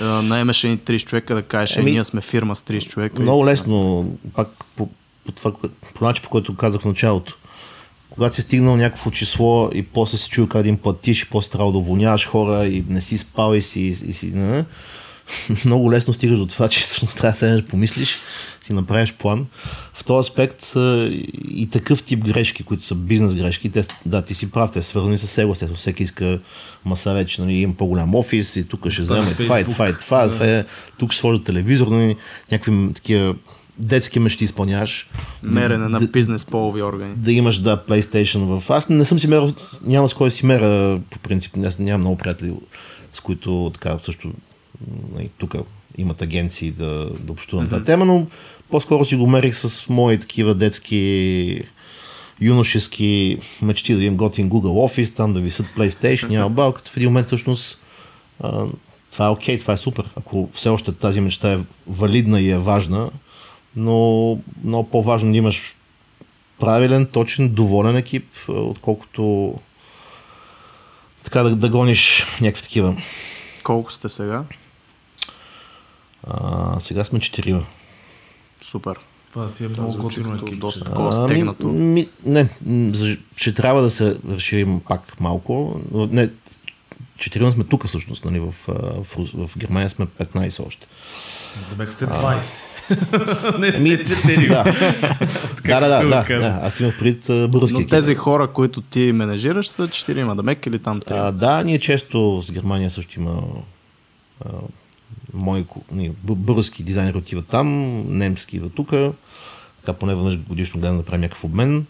е, наемеш едни 30 човека, да кажеш, е, Еми, ние сме фирма с 30 човека. Много и- лесно, пак по, по, това, по начин, по който казах в началото. Когато си стигнал някакво число и после се чуя как им платиш и после трябва да уволняваш хора и не си спал и си... И си не, много лесно стигаш до това, че всъщност трябва да седнеш, помислиш, си направиш план. В този аспект и такъв тип грешки, които са бизнес грешки, те, да, ти си прав, те са свързани с его, естествено, всеки иска маса вече, нали, имам по-голям офис и тук ще взема и това, и това, и това, това е, тук ще сложа телевизор, нали, някакви такива детски мечти изпълняваш. Мерене на Да- бизнес полови органи. да имаш да PlayStation в... Аз не съм си мерил, няма с кой да си мера по принцип. Аз нямам много приятели, с които така също тук имат агенции да, да общувам mm-hmm. тази тема, но по-скоро си го мерих с мои такива детски юношески мечти да имам готин Google Office, там да висят PlayStation, няма бал, като в един момент всъщност а, това е окей, това е супер. Ако все още тази мечта е валидна и е важна, но много по-важно да имаш правилен, точен, доволен екип, отколкото така да, да гониш някакви такива. Колко сте сега? А, сега сме четирима. Супер. Това си е много готино екип. доста такова Ами, стегнато. ми, не, ще трябва да се разширим пак малко. Не, четирима сме тук всъщност, нали, в, в, в Германия сме 15 още. Демек сте 20. Не Ами, сте 4. да. да, да, да, да, да, аз имах пред български Но екип. тези хора, които ти менежираш, са четирима. Да мек или там А, три? да, ние често с Германия също има а, мои български дизайнери отиват там, немски идват тук. Така поне веднъж годишно гледам да правим някакъв обмен.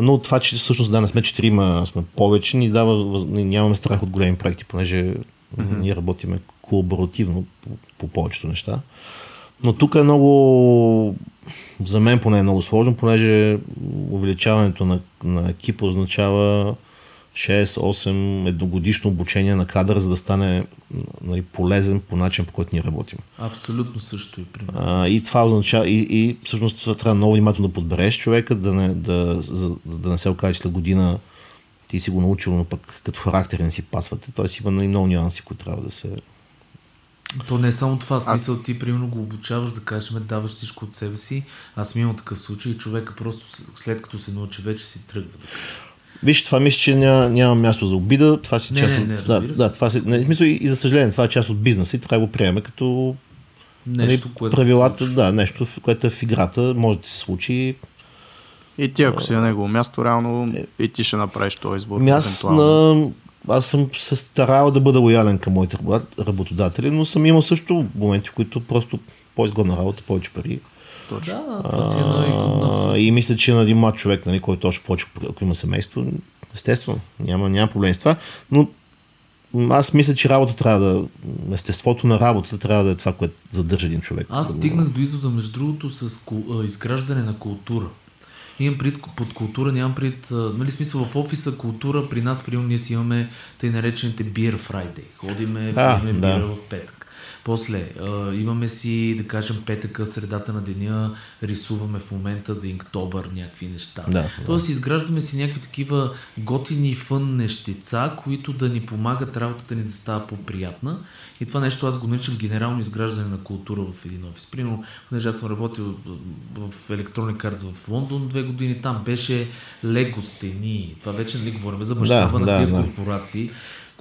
Но това, че всъщност да не сме четирима, сме повече, ни дава, ни нямаме страх от големи проекти, понеже mm-hmm. ние работиме колаборативно по, по повечето неща. Но тук е много, за мен поне е много сложно, понеже увеличаването на, на екипа означава 6-8 едногодишно обучение на кадър, за да стане нали, полезен по начин, по който ние работим. Абсолютно също и при. А, и това означава, и, и всъщност това трябва много внимателно да подбереш човека, да не, да, за, да не се окаже, че след година ти си го научил, но пък като характер не си пасвате. Тоест има нали, много нюанси, които трябва да се... То не е само това. Смисъл ти, примерно, го обучаваш, да кажем, даваш всичко от себе си. Аз имал такъв случай и човека просто след- след като се научи, вече си тръгва. Виж, това мисля, че няма, няма място за обида. Това си Не, част не, от... не, да, да, това си... Не, смисъл, и, и за съжаление, това е част от бизнеса и трябва да го приеме като Нещо, нали, което правилата, да, нещо, което е в играта, може да се случи. И ти, ако си на негово място, реално и ти ще направиш този избор. Ами аз, евентуално. на... аз съм се старал да бъда лоялен към моите работ- работодатели, но съм имал също моменти, в които просто по-изгодна работа, повече пари. Точно. Да, това си е едно и А, и мисля, че на един млад човек, нали, който още повече, ако има семейство, естествено, няма, няма проблем с това. Но аз мисля, че работа трябва да. Естеството на работата трябва да е това, което задържа един човек. Аз стигнах до извода, между другото, с изграждане на култура. Имам пред, под култура, нямам пред, нали смисъл в офиса култура, при нас, примерно, ние си имаме тъй наречените Beer Friday. Ходиме, А, да. бира в петък. После а, имаме си, да кажем, петъка, средата на деня, рисуваме в момента за Инктобър някакви неща. Да, Тоест изграждаме си някакви такива готини фън нещица, които да ни помагат работата ни да става по-приятна. И това нещо аз го наричам генерално изграждане на култура в един офис. Примерно, понеже аз съм работил в Electronic Arts в Лондон две години, там беше лего стени. Това вече нали говорим за мащаба Да, на да, тия да. корпорации,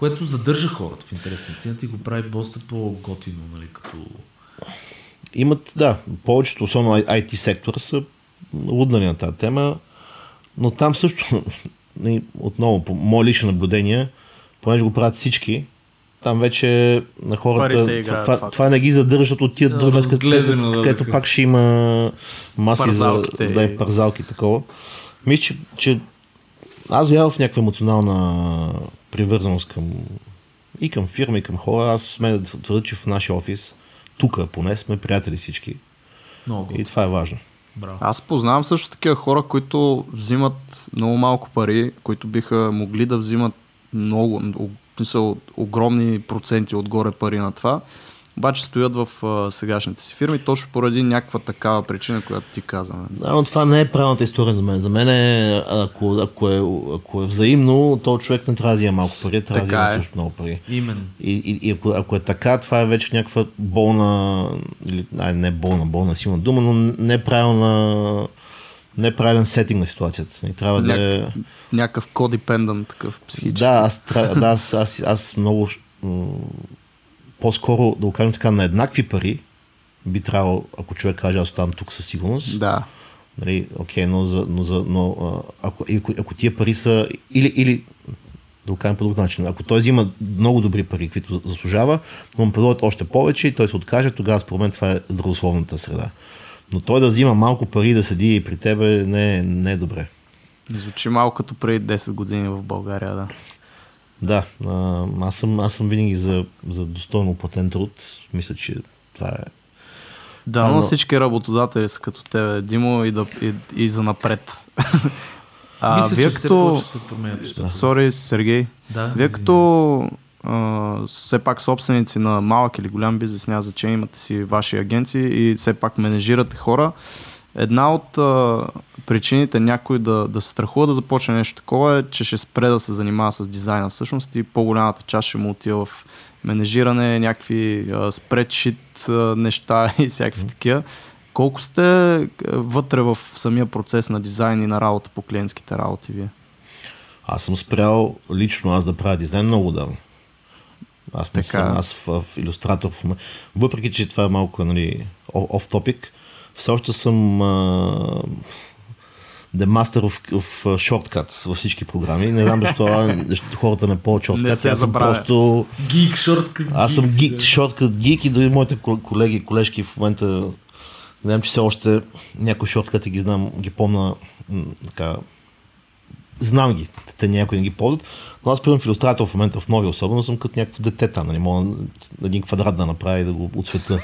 което задържа хората в интерес на истината и го прави доста по-готино, нали, като... Имат, да, повечето, особено IT сектора, са луднали на тази тема, но там също, нали, отново, по мое лично наблюдение, понеже го правят всички, там вече на хората играят това, фактор. това, не ги задържа, защото отиват Да, друго където, да, където пак ще има маси Парзалките за да е парзалки и такова. Мисля, че, че аз вярвам в някаква емоционална привързаност към и към фирма, и към хора. Аз сме да твърда, че в нашия офис, тук поне, сме приятели всички. Много И това е важно. Браво. Аз познавам също такива хора, които взимат много малко пари, които биха могли да взимат много, смисъл, огромни проценти отгоре пари на това. Обаче стоят в а, сегашните си фирми, точно поради някаква такава причина, която ти казваме. Да, но това не е правилната история за мен. За мен е, ако, ако, е, ако е взаимно, то човек не трябва да взема малко пари, трябва да взема е. също много пари. Именно. И, и, и ако, ако е така, това е вече някаква болна, или ай, не болна, болна силна дума, но неправилна, неправилен сетинг на ситуацията. И трябва да е... Някакъв кодепендент такъв психически. Да, аз, да, аз, аз, аз много по-скоро, да го кажем така, на еднакви пари би трябвало, ако човек каже, аз оставам тук със сигурност, да. Нали, окей, но, за, но, за, но ако, ако, ако тия пари са или, или да го кажем по друг начин, ако той взима много добри пари, които заслужава, но му предлагат още повече и той се откаже, тогава според мен това е здравословната среда. Но той да взима малко пари и да седи при тебе не, не е добре. Звучи малко като преди 10 години в България, да. Да, а, аз, съм, аз съм винаги за, за достойно платен труд. Мисля, че това е Да, но но- всички работодатели са като тебе, Димо, и, да, и, и за напред. а, Мисля, вие че като... се нещата. Сори, Сергей. Да, Вие като а, все пак собственици на малък или голям бизнес, няма значение, имате си ваши агенции и все пак менежирате хора. Една от а, причините някой да, да се страхува да започне нещо такова е, че ще спре да се занимава с дизайна всъщност и по-голямата част ще му отива в менежиране, някакви а, спредшит а, неща и всякакви такива. Колко сте вътре в самия процес на дизайн и на работа по клиентските работи вие? Аз съм спрял лично аз да правя дизайн много давно. Аз не Така. съм, аз в, в иллюстратор в момента. Въпреки, че това е малко нали, топик, все още съм а, the master of, of shortcuts във всички програми. Не знам защо, защо хората не ползват Не shortcuts. се Аз съм просто... Geek, shortcut, Аз съм geeks, гик, да. шорткът гик и дори моите кол- колеги и колежки в момента знам, че все още някои шорткати ги знам, ги помна така, знам ги, те някои не ги ползват, но аз примерно в иллюстратор в момента в нови особено съм като някакво дете там, нали, мога един квадрат да направя и да го отсвета.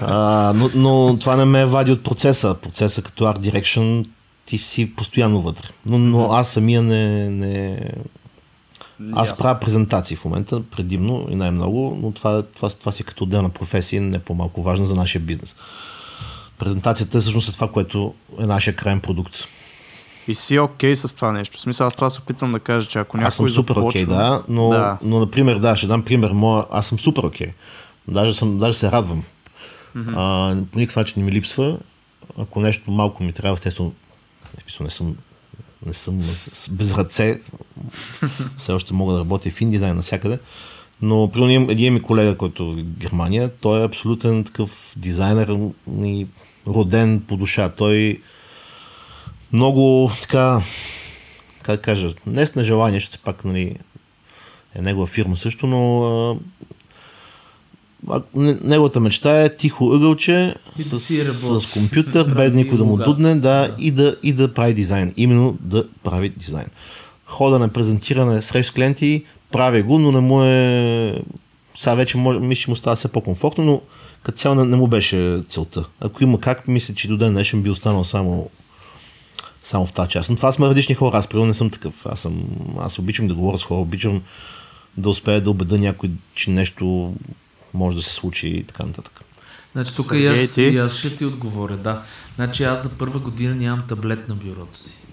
а, но, но, това не ме вади от процеса. Процеса като Art Direction ти си постоянно вътре. Но, но аз самия не, не, аз Ясно. правя презентации в момента, предимно и най-много, но това, това, това си като отделна професия, не по-малко важна за нашия бизнес. Презентацията всъщност е това, което е нашия крайен продукт. И си окей с това нещо. В смисъл, аз това се опитвам да кажа, че ако някой Аз съм супер започва... окей, да, но, Да. но, например, да, ще дам пример, моя, аз съм супер окей. Даже, съм, даже се радвам. А, по никакъв начин не ми липсва. Ако нещо малко ми трябва, естествено, не, съм не съм без ръце. Все още мога да работя в индизайн навсякъде. Но, примерно, имам- един ми колега, който е Германия, той е абсолютен такъв дизайнер роден по душа. Той много така, как кажа, не с нежелание, ще се пак, нали, е негова фирма също, но а, а, не- неговата мечта е тихо ъгълче с, работи. с компютър, без никой да му дудне, да, Да. И, да, и да прави дизайн. Именно да прави дизайн. Ходене, презентиране, среща с клиенти, прави го, но не му е... Сега вече може, мисля, че му става все по-комфортно, но като цяло не, не му беше целта. Ако има как, мисля, че до ден днешен би останал само само в тази част. Но това сме различни хора. Аз примерно не съм такъв. Аз, съм, аз обичам да говоря с хора, обичам да успея да убеда някой, че нещо може да се случи и така нататък. Значи тук и аз, ти? и аз ще ти отговоря, да. Значи аз за първа година нямам таблет на бюрото си.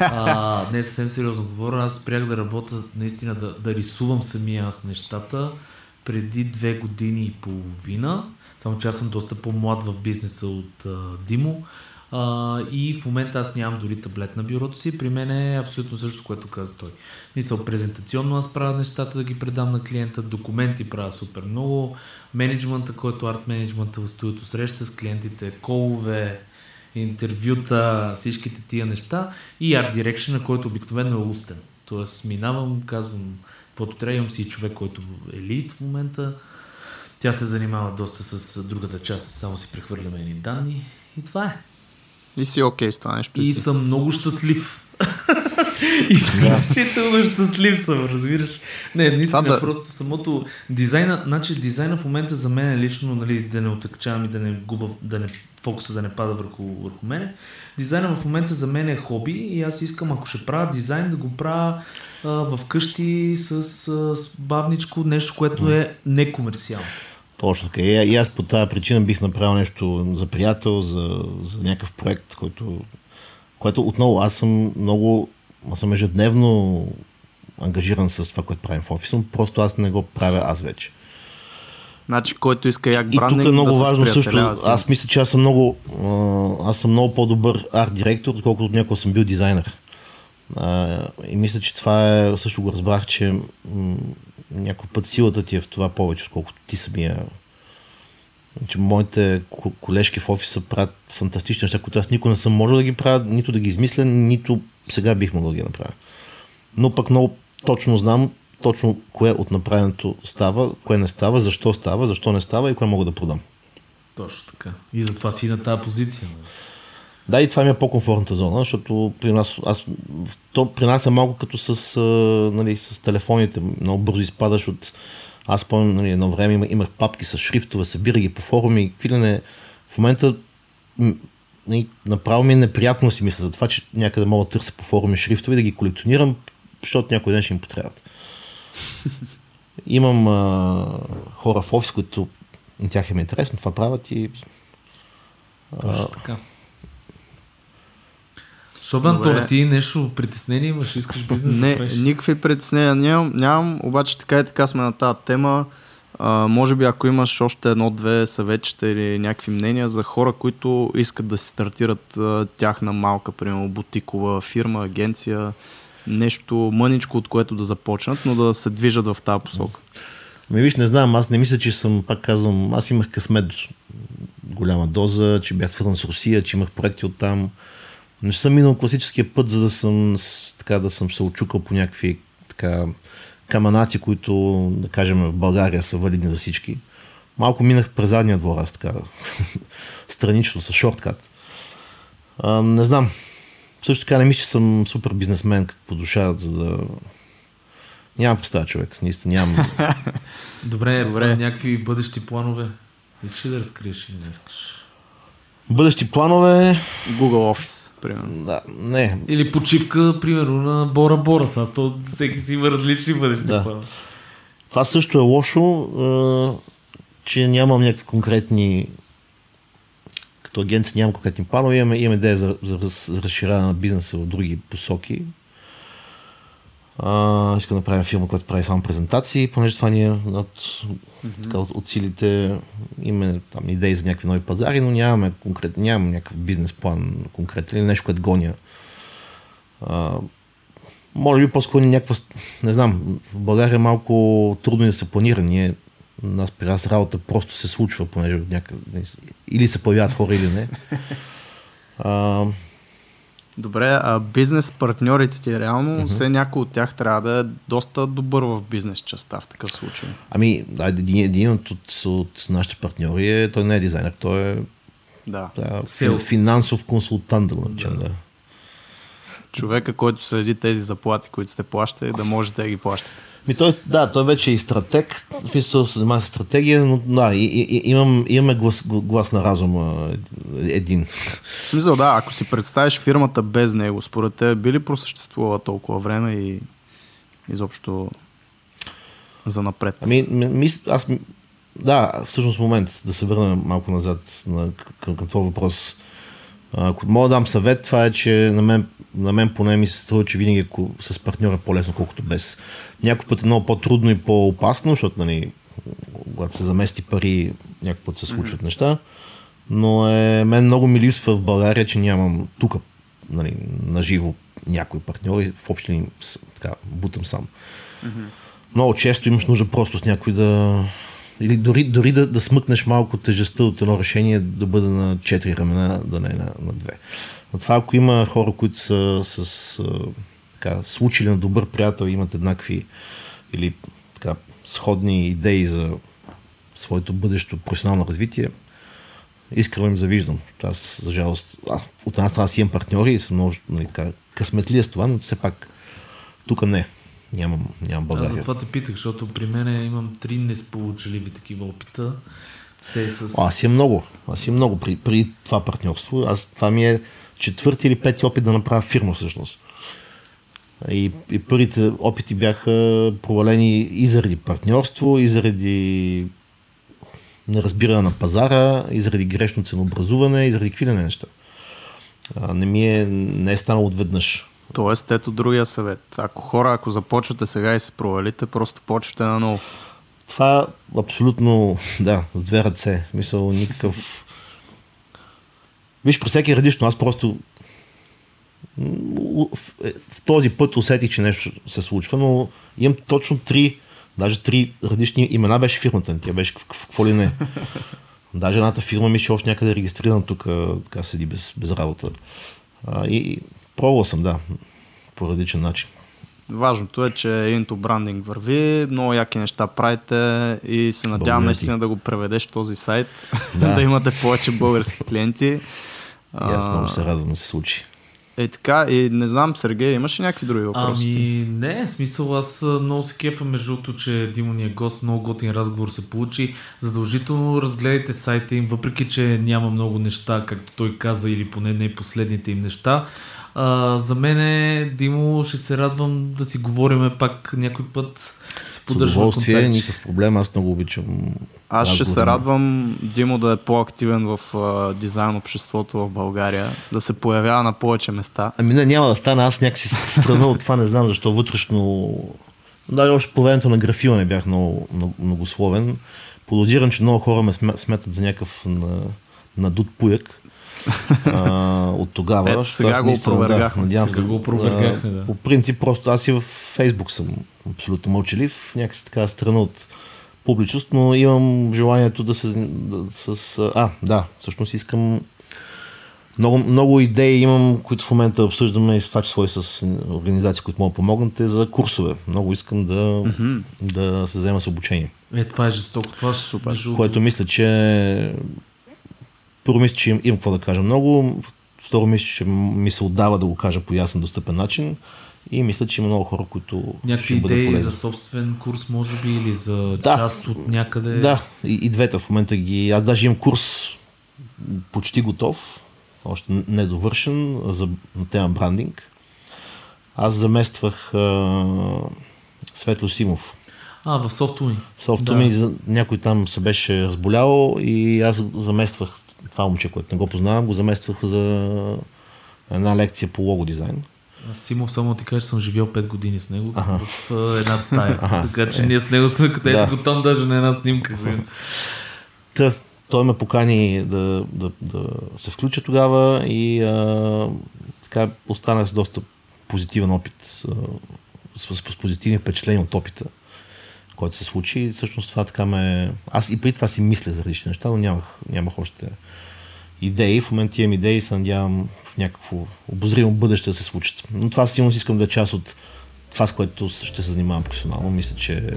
А, не съвсем сериозно говоря, аз спрях да работя, наистина да, да рисувам самия аз нещата преди две години и половина. Само че аз съм доста по-млад в бизнеса от а, Димо. А, и в момента аз нямам дори таблет на бюрото си. При мен е абсолютно също, което каза той. Мисъл, презентационно аз правя нещата да ги предам на клиента, документи правя супер много, менеджмента, който арт менеджмента в студиото среща с клиентите, колове, интервюта, всичките тия неща и арт дирекшена, който обикновено е устен. Тоест минавам, казвам каквото трябва, имам си човек, който е лид в момента. Тя се занимава доста с другата част, само си прехвърляме едни данни и това е. И си окей с това нещо. И съм много щастлив. Изключително щастлив съм, разбираш. Не, наистина, да- просто самото дизайна, значи дизайна в момента за мен е лично, нали, да не отъкчавам и да не губа, да не, фокуса да не пада върху, върху мене. Дизайна в момента за мен е хоби и аз искам, ако ще правя дизайн, да го правя а, в къщи с, а, с бавничко, нещо, което е некомерциално. Точно така. И, и аз по тази причина бих направил нещо за приятел, за, за някакъв проект, който, което отново аз съм много, аз съм ежедневно ангажиран с това, което правим в офиса, но просто аз не го правя аз вече. Значи, който иска як И тук е много да важно също. Аз мисля, че аз съм много, аз съм много по-добър арт директор, отколкото някога съм бил дизайнер. И мисля, че това е, също го разбрах, че някой път силата ти е в това повече, отколкото ти самия. Че моите ко- колежки в офиса правят фантастични неща, които аз никога не съм можел да ги правя, нито да ги измисля, нито сега бих могъл да ги направя. Но пък много точно знам точно кое от направеното става, кое не става, защо става, защо не става и кое мога да продам. Точно така. И затова си на тази позиция. нали? Да, и това ми е по-комфортната зона, защото при нас, аз, то при нас е малко като с, а, нали, с телефоните, много бързо изпадаш от... Аз спомням, нали, едно време имах, имах папки с шрифтове, събира ги по форуми, какви. В момента нали, направо ми е неприятно си мисля за това, че някъде мога да търся по форуми шрифтове да ги колекционирам, защото някой ден ще им потребват. Имам а, хора в офис, които на тях им е интересно, това правят и Точно така. Шобан, Добре. Торе, ти нещо притеснение имаш, искаш бизнес да Не, правиш? никакви притеснения нямам, нямам, обаче така и така сме на тази тема. А, може би ако имаш още едно-две съветчета или някакви мнения за хора, които искат да си стартират а, тяхна малка, примерно бутикова фирма, агенция, нещо мъничко, от което да започнат, но да се движат в тази посока. Ми виж, не знам, аз не мисля, че съм, пак казвам, аз имах късмет голяма доза, че бях свързан с Русия, че имах проекти от там. Не съм минал класическия път, за да съм, така, да съм се очукал по някакви така, каманаци, които, да кажем, в България са валидни за всички. Малко минах през задния двор, аз така, странично, с шорткат. А, не знам. Също така не мисля, че съм супер бизнесмен като по душа, за да... Нямам представа човек, наистина нямам. Добре, Добре. Добре. някакви бъдещи планове. Искаш ли да разкриеш или не искаш? Бъдещи планове, Google Office, примерно. да, не. Или почивка, примерно, на Бора Бора. Сега то всеки си има различни бъдещи Да. планове. Това също е лошо, че нямам някакви конкретни като агенция нямам конкретни планове, имаме, имаме идея за, за, за разширяване на бизнеса в други посоки. А, искам да правим фирма, която прави само презентации, понеже това ни е от, така, от, от силите. Имаме там идеи за някакви нови пазари, но нямаме, конкрет, нямам някакъв бизнес план конкретен или нещо, което гоня. А, може би по-скоро някаква, не знам, в България е малко трудно да се планира. Ние, нас при нас работа просто се случва, понеже от някъде, или се появяват хора, или не. А, Добре, а бизнес партньорите ти реално, mm-hmm. все някой от тях трябва да е доста добър в бизнес частта в такъв случай. ами, да, един, един от, от, от нашите партньори е, той не е дизайнер, той е Да. да, Sales. финансов консултант, да го наречем. Да. Човека, който следи тези заплати, които сте плащали, да можете да ги плащате. Ми той, да, той вече е и стратег, смисъл се занимава с стратегия, но да, и, и, имам, имаме глас, глас на разума един. В смисъл, да, ако си представиш фирмата без него, според те би ли просъществувала толкова време и изобщо за напред? Ами, м- мис, аз, да, всъщност момент да се върнем малко назад на, към, към този въпрос. Ако мога да дам съвет, това е, че на мен, на мен поне ми се струва, че винаги с партньор е по-лесно, колкото без. Някой път е много по-трудно и по-опасно, защото нали, когато се замести пари, някой път се случват mm-hmm. неща. Но е, мен много ми липсва в България, че нямам тук нали, наживо някои партньори, в общи така, бутам сам много често имаш нужда просто с някой да... Или дори, дори да, да смъкнеш малко тежестта от едно решение да бъде на четири ramена, да не на, на две. Но това ако има хора, които са с така, случили на добър приятел имат еднакви или така, сходни идеи за своето бъдещо професионално развитие, искрено им завиждам. Аз, за жалост, аз, от една страна си имам партньори и съм много нали, така, късметлия с това, но все пак тук не. Нямам, нямам Аз България. затова те питах, защото при мен имам три несполучливи такива опита. Се с... О, аз имам много. Аз имам много при, при това партньорство. Аз, това ми е четвърти или пети опит да направя фирма всъщност. И, и първите опити бяха провалени и заради партньорство, и заради неразбиране на пазара, и заради грешно ценообразуване, и заради какви ли неща. А, не ми е, не е станало отведнъж. Тоест, ето другия съвет. Ако хора, ако започвате сега и се провалите, просто почвате на ново. Това абсолютно, да, с две ръце. В смисъл, никакъв... Виж, при всеки радишно, аз просто в, в този път усетих, че нещо се случва, но имам точно три, даже три различни имена беше фирмата. Тя беше какво ли не. Даже едната фирма ми ще още някъде е регистрирана тук, така седи без, без работа. А, и пробвал съм, да, по различен начин. Важното е, че Into Branding върви, много яки неща правите и се надявам наистина да го преведеш този сайт, да. да имате повече български клиенти. И аз много се радвам да се случи. Е така, и не знам, Сергей, имаш ли някакви други въпроси? Ами не, смисъл аз много се кефа между другото, че Димо ни е гост, много готин разговор се получи. Задължително разгледайте сайта им, въпреки че няма много неща, както той каза, или поне не последните им неща. А, за мен, Димо, ще се радвам да си говориме пак някой път. С удоволствие, никакъв проблем, аз много обичам. Аз ще се радвам Димо да е по-активен в а, дизайн обществото в България, да се появява на повече места. Ами не, няма да стана, аз някакси страна от това, не знам защо вътрешно... Да, още по времето на графила не бях много, много, многословен. Подозирам, че много хора ме смятат за някакъв на, надут пуяк а, от тогава. Ето, сега го опровергахме. Да, сега го опровергахме, да. По принцип, просто аз и в Фейсбук съм абсолютно мълчалив, някакси така страна от публичност, но имам желанието да се... Да, с, а, да, всъщност искам много, много идеи имам, които в момента обсъждаме и в това число и с организации, които могат да помогнат е за курсове. Много искам да, mm-hmm. да се взема с обучение. Е, това е жестоко, това е супер. Което мисля, че първо мисля, че имам, имам какво да кажа много. Второ мисля, че ми се отдава да го кажа по ясен, достъпен начин. И мисля, че има много хора, които. Някакви идеи за собствен курс, може би, или за да, част от някъде. Да, и, и двете в момента ги. Аз даже имам курс почти готов, още недовършен за на тема брандинг. Аз замествах а, Светло Симов. А, в софтуми. В софтуми да. някой там се беше разболял и аз замествах това момче, което не го познавам, го замествах за една лекция по лого дизайн. Симов само ти кажа, че съм живял 5 години с него ага. в една стая. Ага. Така че е. ние с него сме където да. готов даже на една снимка. Та, той ме покани да, да, да се включа тогава и а, така остана с доста позитивен опит, а, с, с, с позитивни впечатления от опита, който се случи. И всъщност това така ме... Аз и преди това си мислех за различни неща, но нямах, нямах още идеи. В момента имам идеи и се надявам в някакво обозримо бъдеще да се случат. Но това сигурно искам да е част от това, с което ще се занимавам професионално. Мисля, че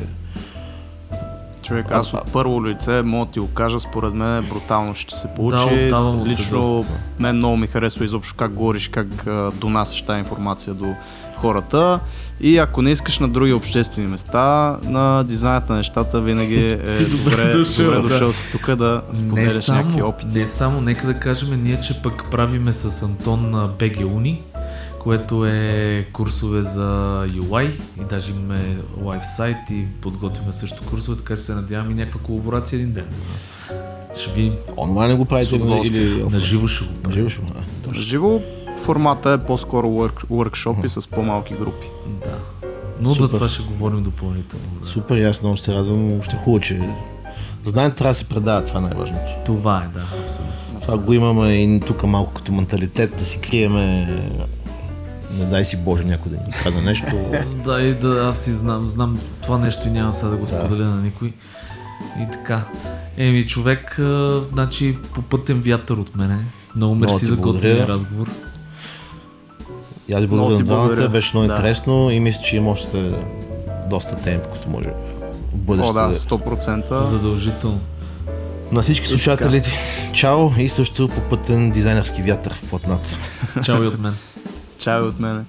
Човек, аз от първо лице мога да ти го кажа, според мен брутално ще се получи. Да, Лично мен много ми харесва изобщо как говориш, как донасяш тази информация до хората. И ако не искаш на други обществени места, на дизайнът на нещата винаги е си добре, дошъл, добре дошъл да. си тук да споделяш някакви опити. Не само, нека да кажем ние, че пък правиме с Антон на BG Uni, което е курсове за UI и даже имаме лайв сайт и подготвяме също курсове, така че се надявам и някаква колаборация един ден. Не знам. Ще ви... Онлайн го правите или... На живо ще го правим. На живо ще го живо формата е по-скоро work, workshop и с по-малки групи. Да. Но Супер. за това ще говорим допълнително. Да. Супер, аз много ще радвам. Ще хубаво, че знаете, трябва да се предава, това е най-важното. Това е, да, абсолютно. Това го имаме и тук малко като менталитет, да си криеме не дай си Боже някой да ни каза нещо. да, и да, аз си знам, знам това нещо и няма сега да го споделя да. на никой. И така. Еми, човек, а, значи по пътен вятър от мене. Много мерси за готвения разговор. И аз благодаря на двамата, беше много да. интересно и мисля, че има още доста теми, които може бъдеще. О, да, 100%. Задължително. На всички слушателите, чао и също по пътен дизайнерски вятър в платната. Чао и от мен. Чао от мене.